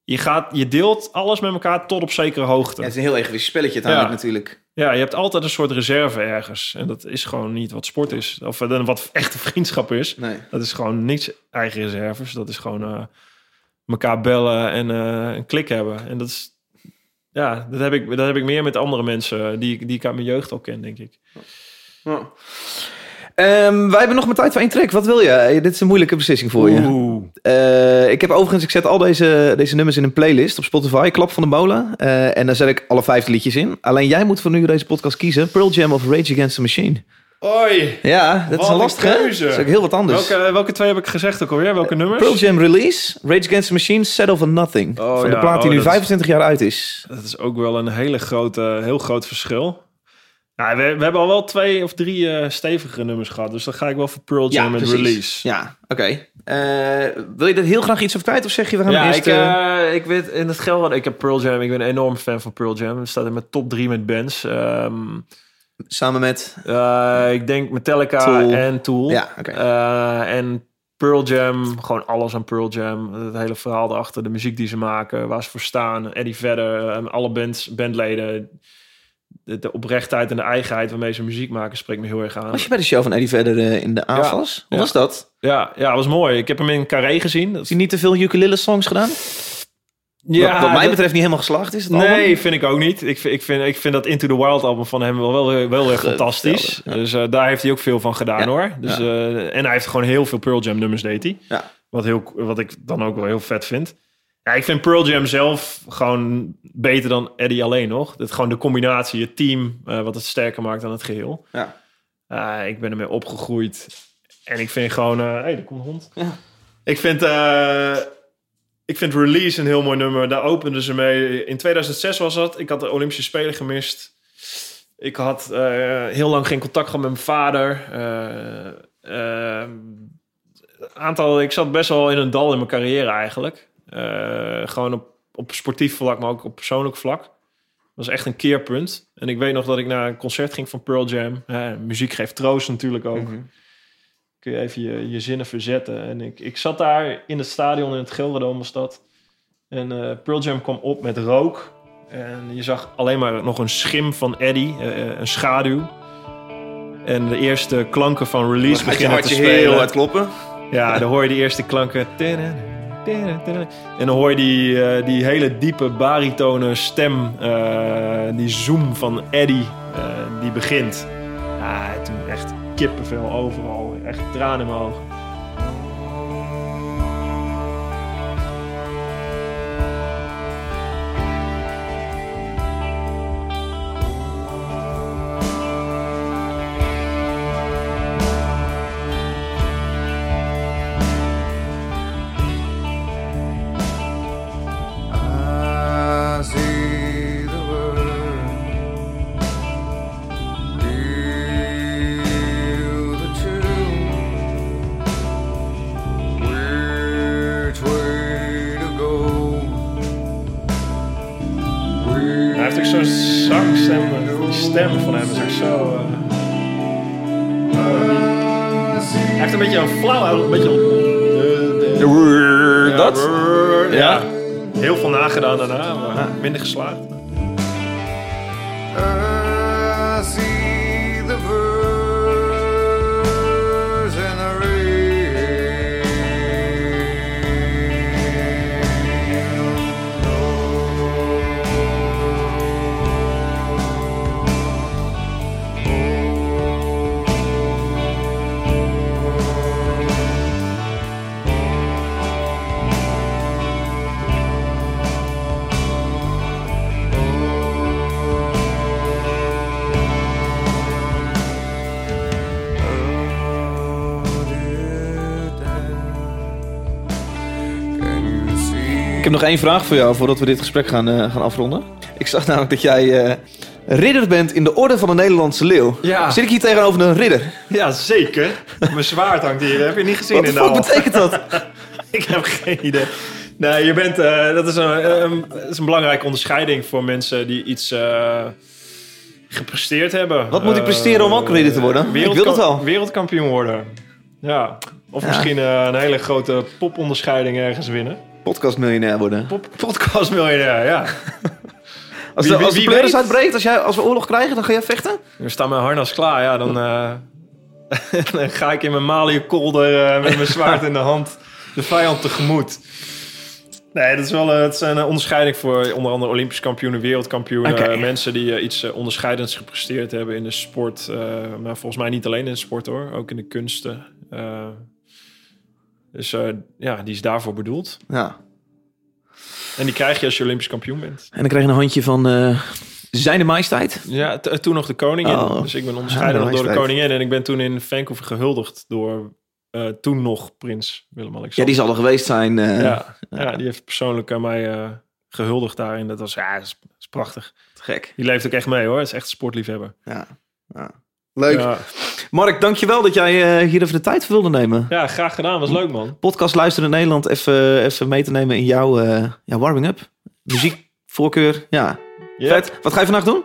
je gaat, je deelt alles met elkaar tot op zekere hoogte. Ja, het is een heel egoïstisch spelletje uiteindelijk Ja. natuurlijk. Ja, je hebt altijd een soort reserve ergens. En dat is gewoon niet wat sport is. Of eh, wat echte vriendschap is. Nee. Dat is gewoon niets eigen reserves. Dat is gewoon eh elkaar bellen en eh, een klik hebben. En dat is... Ja, dat heb ik, dat heb ik meer met andere mensen die, ik- die ik uit mijn jeugd al ken, denk ik. Ja. Ehm, wij hebben nog maar tijd voor één track. Wat wil je? Eh, Dit is een moeilijke beslissing voor je. Eh, ik heb overigens, ik zet al deze, deze nummers in een playlist op Spotify. Klap van de molen. Eh, en daar zet ik alle vijf liedjes in. Alleen jij moet voor nu deze podcast kiezen. Pearl Jam of Rage Against the Machine. Oi! Ja, dat is een lastige. keuze. Dat is ook heel wat anders. Welke, welke twee heb ik gezegd ook alweer? Welke nummers? Pearl Jam Release, Rage Against the Machine, Settle for Nothing. Oh, van de plaat die Oh, nu dat is- 25 jaar uit is. Dat is ook wel een hele grote, heel groot verschil. Ja, we, we hebben al wel twee of drie eh, stevigere nummers gehad. Dus dan ga ik wel voor Pearl Jam en Release. Ja, oké. Eh, wil je er heel graag iets over kwijt? Of zeg je, we gaan Ja, eerst... ik, eh, ik weet in het geld, ik heb Pearl Jam, ik ben een enorm fan van Pearl Jam. Het staat in mijn top drie met bands. Ehm, Samen met... Eh, ik denk Metallica Tool. en Tool. Ja, oké. Eh, en Pearl Jam, gewoon alles aan Pearl Jam. Het hele verhaal erachter, de muziek die ze maken, waar ze voor staan. Eddie Vedder, eh, alle bands, bandleden. De, de oprechtheid en de eigenheid waarmee ze muziek maken spreekt me heel erg aan. Was je bij de show van Eddie verder eh, in de AFAS? Hoe Ja. was dat? Ja, ja, was mooi. Ik heb hem in Carré gezien. Dat Heeft hij niet te veel ukulele songs gedaan? ja, wat, wat mij dat- betreft niet helemaal geslaagd is het Nee, album. vind ik ook niet. Ik vind, ik, vind, ik vind dat Into the Wild album van hem wel, wel, wel weer fantastisch. Ja. Dus eh, daar heeft hij ook veel van gedaan hoor. Dus, eh, en hij heeft gewoon heel veel Pearl Jam nummers deed hij. Ja. Wat, heel, wat ik dan ook wel heel vet vind. Ja, ik vind Pearl Jam zelf gewoon beter dan Eddie alleen nog. Dat gewoon de combinatie, het team, eh, wat het sterker maakt dan het geheel. Ja. Eh, ik ben ermee opgegroeid. En ik vind gewoon... Hé, hey, er komt een hond. Ja. Ik vind... eh, ik vind Release een heel mooi nummer. Daar openden ze mee. In 2006 was dat. Ik had de Olympische Spelen gemist. Ik had eh, heel lang geen contact gehad met mijn vader. Eh, eh, aantal, ik zat best wel in een dal in mijn carrière eigenlijk. Eh, gewoon op, op sportief vlak, maar ook op persoonlijk vlak. Dat was echt een keerpunt. En ik weet nog dat ik naar een concert ging van Pearl Jam. Ja, muziek geeft troost natuurlijk ook. Kun je even je, je zinnen verzetten. En ik, ik zat daar in het stadion in het dat. En eh, Pearl Jam kwam op met rook. En je zag alleen maar nog een schim van Eddie, eh, een schaduw. En de eerste klanken van Release beginnen te spelen. heel hard kloppen? Ja, dan hoor je die eerste klanken. En dan hoor je die, eh, die hele diepe baritone stem, eh, die zoom van Eddie, eh, die begint. Ja, toen echt kippenvel overal. Echt tranen ogen. Stem van hem is ook zo... eh, hij heeft een beetje een flauw... Een beetje... de- dat? Ja. ja. Heel veel nagedaan daarna, maar minder geslaagd. Heb nog één vraag voor jou voordat we dit gesprek gaan, eh, gaan afronden. Ik zag namelijk dat jij eh, ridder bent in de Orde van de Nederlandse Leeuw. Ja. Zit ik hier tegenover een ridder? Ja, zeker. Mijn zwaard hangt hier. Heb je niet gezien Wat in de hal? betekent dat? Ik heb geen idee. Nee, je bent, eh, dat, is een, dat is een belangrijke onderscheiding voor mensen die iets gepresteerd hebben. Wat moet ik presteren om ook ridder te worden? Ik wil het wel. Wereldkampioen worden. Ja. Of Ja. misschien een hele grote poponderscheiding ergens winnen. Podcastmiljonair worden. Pop podcastmiljonair, ja. Als Wie- de, als de wie pleuris weet? uitbreekt, als, jij, als we oorlog krijgen, dan ga jij vechten? Er staat mijn harnas klaar, ja. Dan, eh, dan ga ik in mijn Malië-kolder eh, met mijn zwaard in de hand de vijand tegemoet. Nee, dat is wel eh, het is een onderscheiding voor onder andere Olympisch kampioenen, wereldkampioenen. Mensen die iets onderscheidends gepresteerd hebben in de sport. maar volgens mij niet alleen in de sport hoor, ook in de kunsten. Eh, dus eh, ja, die is daarvoor bedoeld. Ja. En die krijg je als je Olympisch kampioen bent. En dan krijg je een handje van eh zijn de majesteit. Ja, t- toen nog de koningin. Oh. Dus ik ben onderscheiden Ja, door de koningin. En ik ben toen in Vancouver gehuldigd door eh, toen nog prins Willem-Alexander. Ja, die zal er geweest zijn. eh, ja, ja, die heeft persoonlijk aan mij eh, gehuldigd daar. En dat was, ja, dat is, dat is prachtig. Gek. Die leeft ook echt mee hoor. Het is echt een sportliefhebber. Ja. ja. Leuk. Ja, Mark, dankjewel dat jij eh, hier even de tijd voor wilde nemen. ja, graag gedaan. Was leuk man. Podcast luisteren in Nederland even, even mee te nemen in jouw eh, ja, warming-up. Muziekvoorkeur, ja. Ja. Vet. Wat ga je vandaag doen?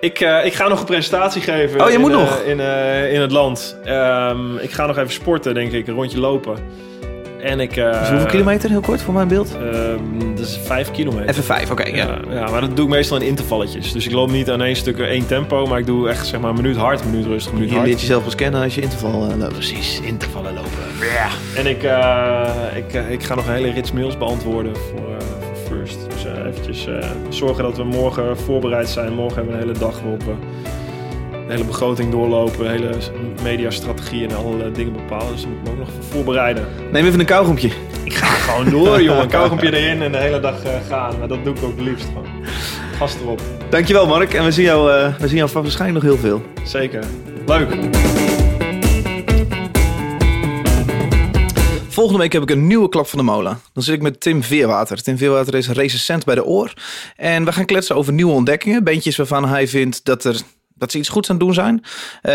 Ik, eh, ik ga nog een presentatie geven. Oh, je in, moet nog? In, eh, in het land. Ehm, ik ga nog even sporten, denk ik. Een rondje lopen. En ik... eh, Dus hoeveel kilometer, heel kort, voor mijn beeld? ehm, dat is vijf kilometer. Even vijf, oké. ja. Ja, ja, maar dat doe ik meestal in intervalletjes. Dus ik loop niet aan één stuk één tempo, maar ik doe echt zeg maar een minuut hard, een minuut rustig, een minuut Je hard. leert jezelf pas kennen als je interval eh, loopt. Precies, intervallen lopen. En ik, eh, ik, eh, ik ga nog een hele rits mails beantwoorden voor, eh, voor First. Dus eh, eventjes eh, zorgen dat we morgen voorbereid zijn. Morgen hebben we een hele dag waarop de hele begroting doorlopen, de hele mediastrategie en alle dingen bepalen. Dus dan moet ik me ook nog voorbereiden. Neem even een kauwgompje. Ik ga gewoon door, jongen. Kauwgompje erin en de hele dag eh, gaan. Maar dat doe ik ook het liefst gewoon. Gas erop. Dankjewel Mark. En we zien jou, eh, we zien jou waarschijnlijk nog heel veel. Zeker. Leuk. Volgende week heb ik een nieuwe klap van de molen. Dan zit ik met Tim Veerwater. Tim Veerwater is recensent bij de Oor. En we gaan kletsen over nieuwe ontdekkingen. Bandjes waarvan hij vindt dat, er, dat ze iets goeds aan het doen zijn. Eh,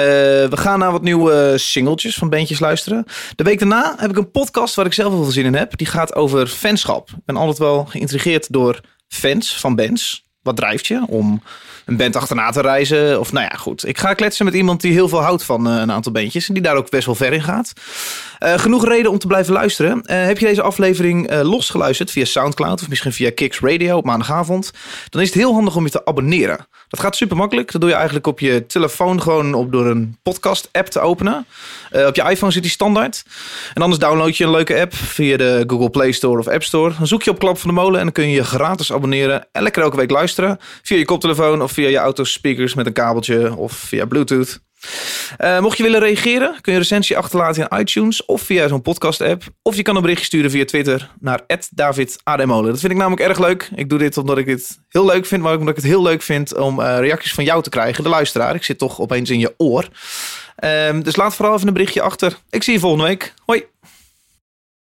we gaan naar wat nieuwe singeltjes van bandjes luisteren. De week daarna heb ik een podcast waar ik zelf heel veel zin in heb. Die gaat over fanschap. Ik ben altijd wel geïntrigeerd door fans van bands. Wat drijft je om een band achterna te reizen? Of nou ja, goed. Ik ga kletsen met iemand die heel veel houdt van eh, een aantal bandjes. En die daar ook best wel ver in gaat. Eh, genoeg reden om te blijven luisteren. Heb je deze aflevering eh, losgeluisterd via Soundcloud of misschien via Kicks Radio op maandagavond? Dan is het heel handig om je te abonneren. Dat gaat super makkelijk. Dat doe je eigenlijk op je telefoon gewoon op, door een podcast app te openen. Eh, op je iPhone zit die standaard. En anders download je een leuke app via de Google Play Store of App Store. Dan zoek je op Klap van de Molen en dan kun je je gratis abonneren. En lekker elke week luisteren. Via je koptelefoon of via je autospeakers met een kabeltje of via Bluetooth. Eh, mocht je willen reageren, kun je een recensie achterlaten in iTunes of via zo'n podcast-app. Of je kan een berichtje sturen via Twitter naar @davidadmolen. Dat vind ik namelijk erg leuk. Ik doe dit omdat ik dit heel leuk vind, maar ook omdat ik het heel leuk vind om eh, reacties van jou te krijgen, de luisteraar. Ik zit toch opeens in je oor. Ehm, dus laat vooral even een berichtje achter. Ik zie je volgende week. Hoi.